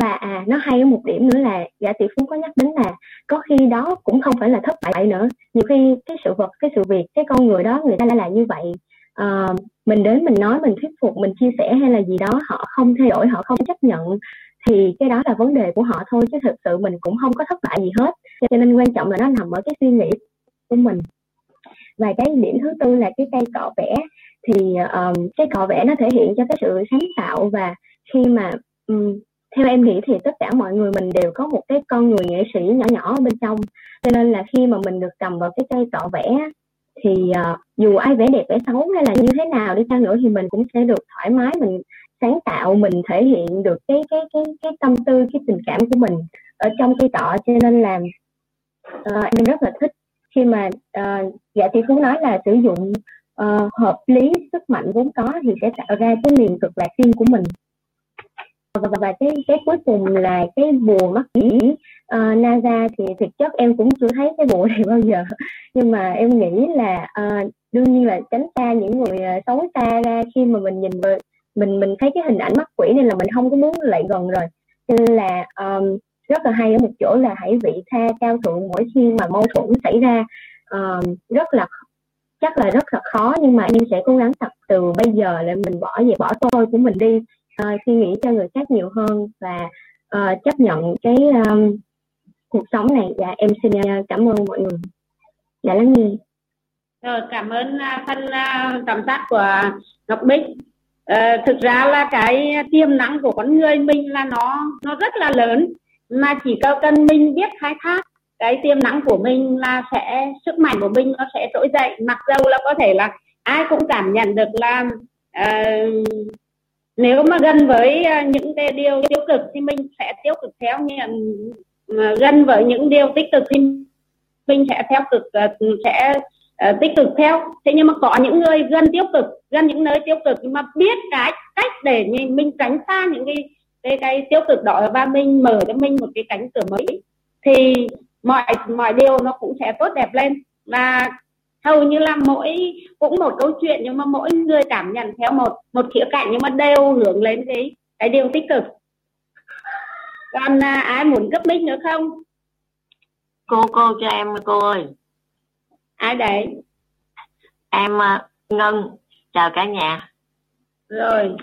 Speaker 15: và à nó hay ở một điểm nữa là giả tỷ phú có nhắc đến là có khi đó cũng không phải là thất bại nữa. Nhiều khi cái sự vật cái sự việc cái con người đó người ta lại là như vậy à, mình đến mình nói mình thuyết phục mình chia sẻ hay là gì đó họ không thay đổi họ không chấp nhận thì cái đó là vấn đề của họ thôi chứ thực sự mình cũng không có thất bại gì hết. Cho nên quan trọng là nó nằm ở cái suy nghĩ của mình. Và cái điểm thứ tư là cái cây cọ vẽ. Thì ờ, um, cái cọ vẽ nó thể hiện cho cái sự sáng tạo và khi mà um, theo em nghĩ thì tất cả mọi người mình đều có một cái con người nghệ sĩ nhỏ nhỏ bên trong. Cho nên là khi mà mình được cầm vào cái cây cọ vẽ thì uh, dù ai vẽ đẹp vẽ xấu hay là như thế nào đi chăng nữa thì mình cũng sẽ được thoải mái mình sáng tạo mình thể hiện được cái cái cái cái tâm tư cái tình cảm của mình ở trong cây cọ cho nên là uh, em rất là thích khi mà uh, dạ thì phú nói là sử dụng uh, hợp lý sức mạnh vốn có thì sẽ tạo ra cái miền cực lạc riêng của mình và, và cái cái cuối cùng là cái bùa mắt chỉ uh, ờ, NASA thì thực chất em cũng chưa thấy cái bùa này bao giờ. Nhưng mà em nghĩ là uh, đương nhiên là tránh xa những người uh, xấu xa ra khi mà mình nhìn về mình mình thấy cái hình ảnh mắt quỷ nên là mình không có muốn lại gần rồi. Nên là um, rất là hay ở một chỗ là hãy vị tha cao thượng mỗi khi mà mâu thuẫn xảy ra. Um, rất là chắc là rất là khó nhưng mà em sẽ cố gắng tập từ bây giờ là mình bỏ về bỏ tôi của mình đi uh, suy nghĩ cho người khác nhiều hơn và uh, chấp nhận cái um, cuộc sống này. Dạ em xin uh, cảm ơn mọi người. Đã lắng nghe
Speaker 1: rồi cảm ơn uh, phân uh, tóm tắt của Ngọc Bích à, thực ra là cái tiềm năng của con người mình là nó nó rất là lớn. Mà chỉ cần mình biết khai thác cái tiềm năng của mình là sẽ sức mạnh của mình nó sẽ trỗi dậy. Mặc dầu là có thể là ai cũng cảm nhận được là uh, nếu mà gần với à, những cái điều tiêu cực thì mình sẽ tiêu cực theo nhưng à, gần với những điều tích cực thì mình sẽ theo cực à, sẽ uh, tích cực theo. Thế nhưng mà có những người gần tiêu cực gần những nơi tiêu cực nhưng mà biết cái cách để mình tránh xa những cái cái, cái tiêu cực đó và mình mở cho mình một cái cánh cửa mới thì mọi mọi điều nó cũng sẽ tốt đẹp lên. Và hầu như là mỗi cũng một câu chuyện nhưng mà mỗi người cảm nhận theo một một khía cạnh nhưng mà đều hướng lên cái cái điều tích cực. Còn à, ai muốn cấp mic nữa không?
Speaker 16: Cô cô cho em cô ơi.
Speaker 1: Ai đấy?
Speaker 16: Em uh, ngân chào cả nhà.
Speaker 1: Rồi.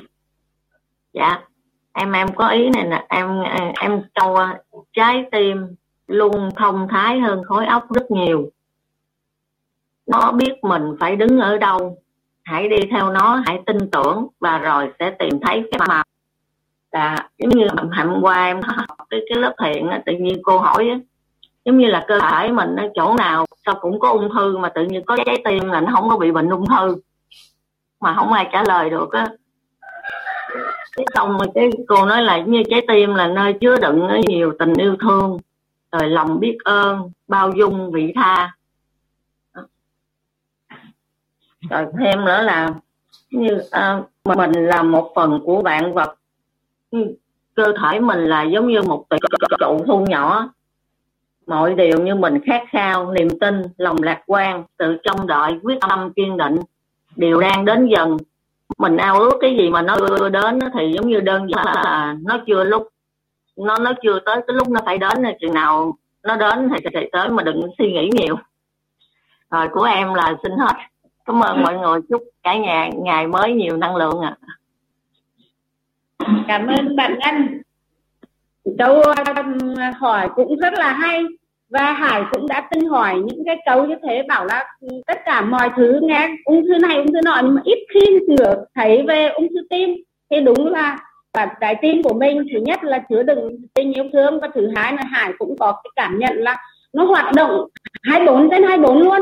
Speaker 16: Dạ em em có ý này nè em em cho trái tim luôn thông thái hơn khối óc rất nhiều nó biết mình phải đứng ở đâu. Hãy đi theo nó hãy tin tưởng và rồi sẽ tìm thấy cái màu là giống như hôm qua em học cái cái lớp thiện tự nhiên cô hỏi á, giống như là cơ thể mình ở chỗ nào sao cũng có ung thư mà tự nhiên có trái tim là nó không có bị bệnh ung thư. Mà không ai trả lời được á. Cái xong rồi cái cô nói là như trái tim là nơi chứa đựng nhiều tình yêu thương rồi lòng biết ơn bao dung vị tha rồi thêm nữa là như à, mình là một phần của vạn vật ừ, cơ thể mình là giống như một trụ thu nhỏ. Mọi điều như mình khát khao niềm tin lòng lạc quan sự trông đợi quyết tâm kiên định đều đang đến dần. Mình ao ước cái gì mà nó đưa đến thì giống như đơn giản là nó chưa lúc nó nó chưa tới cái lúc nó phải đến chừng nào nó đến thì thì tới mà đừng suy nghĩ nhiều. Rồi của em là xin hết cảm ơn mọi người. Chúc cả nhà ngày mới nhiều năng lượng ạ.
Speaker 1: À. cảm ơn bạn Ngân. Câu um, hỏi cũng rất là hay và Hải cũng đã từng hỏi những cái câu như thế, bảo là um, tất cả mọi thứ nghe ung thư này, ung thư nọ nhưng mà ít khi được thấy về ung thư tim. Thì đúng là và trái tim của mình, thứ nhất là chứa đựng tình yêu thương và thứ hai là Hải cũng có cái cảm nhận là nó hoạt động 24 trên 24 luôn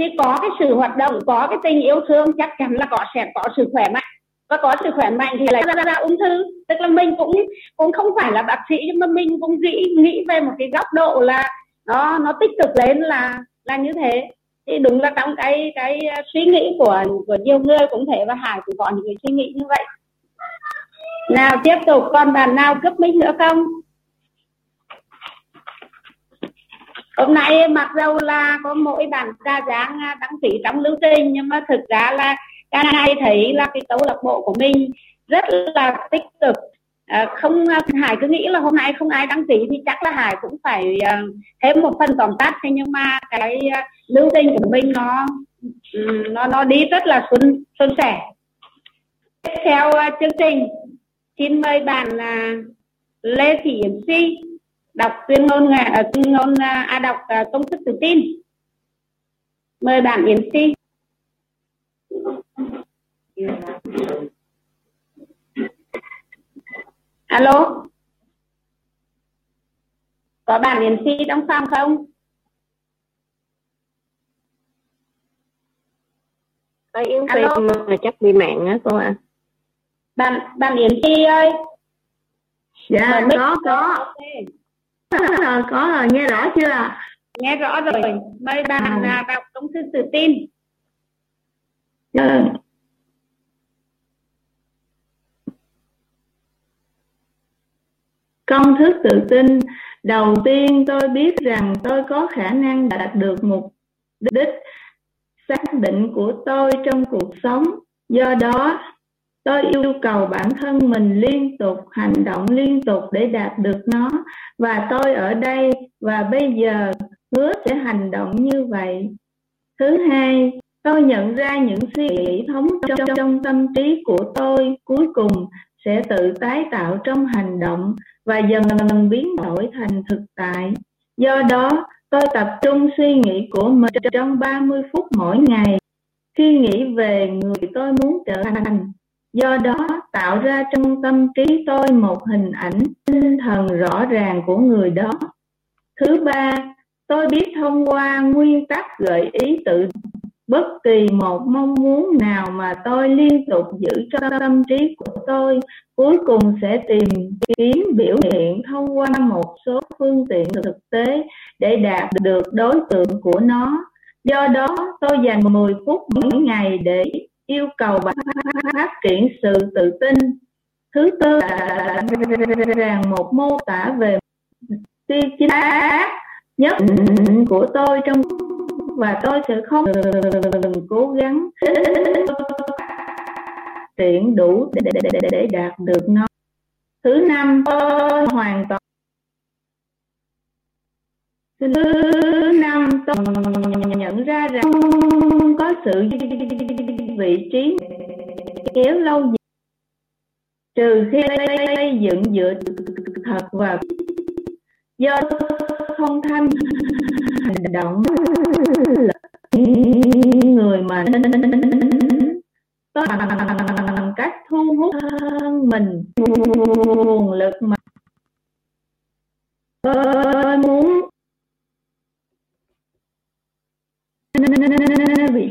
Speaker 1: thì có cái sự hoạt động có cái tình yêu thương chắc chắn là có sẽ có sự khỏe mạnh. Và có sự khỏe mạnh thì lại ra, ra ung thư. Tức là mình cũng cũng không phải là bác sĩ nhưng mà mình cũng nghĩ nghĩ về một cái góc độ là nó nó tích cực lên là là như thế. Thì đúng là trong cái cái à, suy nghĩ của của nhiều người cũng thế và hải cũng có những cái suy nghĩ như vậy. Nào tiếp tục còn bạn nào cướp mình nữa không? Hôm nay mặc dù là có mỗi bản đa dáng à, đăng ký trong lưu trình nhưng mà thực ra là cái này thấy là cái câu lạc bộ của mình rất là tích cực. À, không à, hải cứ nghĩ là hôm nay không ai đăng ký thì chắc là hải cũng phải uh, thêm một phần tóm tắt. Thế nhưng mà cái uh, lưu trình của mình nó nó nó đi rất là xuân xuân sẻ. Tiếp theo uh, chương trình xin mời bạn uh, lê thị yến si đọc tuyên ngôn uh, tuyên ngôn uh, à đọc uh, công thức tự tin mời bạn yến si alo có bạn yến si trong phòng không
Speaker 4: Ơi Yến Phi mà chắc bị mạng á cô ạ. À.
Speaker 1: Bạn bạn Yến Phi ơi.
Speaker 11: Dạ có có. Rồi, có rồi nghe rõ chưa?
Speaker 1: Nghe rõ rồi. Mời bạn à. đọc công thư tự tin.
Speaker 11: Dạ. Công thức tự tin, đầu tiên tôi biết rằng tôi có khả năng đạt được mục đích xác định của tôi trong cuộc sống. Do đó, tôi yêu cầu bản thân mình liên tục hành động liên tục để đạt được nó và tôi ở đây và bây giờ hứa sẽ hành động như vậy. Thứ hai, tôi nhận ra những suy nghĩ thống trong, trong tâm trí của tôi cuối cùng sẽ tự tái tạo trong hành động và dần dần biến đổi thành thực tại. Do đó, tôi tập trung suy nghĩ của mình trong 30 phút mỗi ngày. Khi nghĩ về người tôi muốn trở thành, do đó tạo ra trong tâm trí tôi một hình ảnh tinh thần rõ ràng của người đó. Thứ ba, tôi biết thông qua nguyên tắc gợi ý tự bất kỳ một mong muốn nào mà tôi liên tục giữ trong tâm trí của tôi, cuối cùng sẽ tìm kiếm biểu hiện thông qua một số phương tiện thực tế để đạt được đối tượng của nó. Do đó, tôi dành 10 phút mỗi ngày để yêu cầu bạn phát triển sự tự tin. Thứ tư là rằng một mô tả về tiêu chính nhất của tôi trong và tôi sẽ không cố gắng triển đủ để, để, để, để đạt được nó. Thứ năm tôi hoàn toàn thứ năm tôi nhận ra rằng không có sự vị trí kéo lâu dài. Trừ khi xây dựng dựa thật và do không tham hành động. Người mà bằng cách thu hút hơn mình, nguồn lực mà tôi muốn bị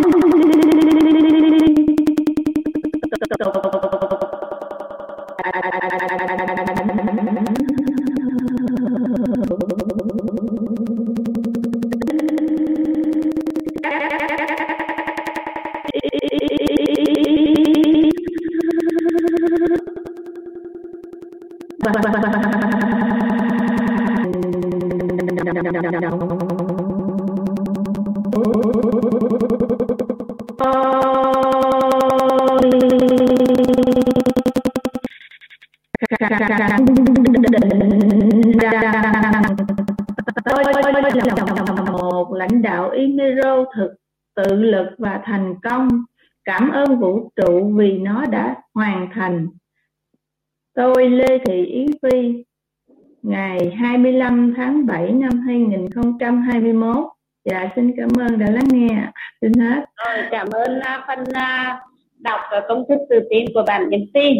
Speaker 1: của bạn niềm tin.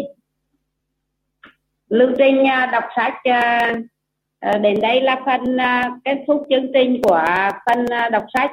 Speaker 1: lưu trình à, đọc sách à, à, đến đây là phần kết thúc chương trình của phần đọc sách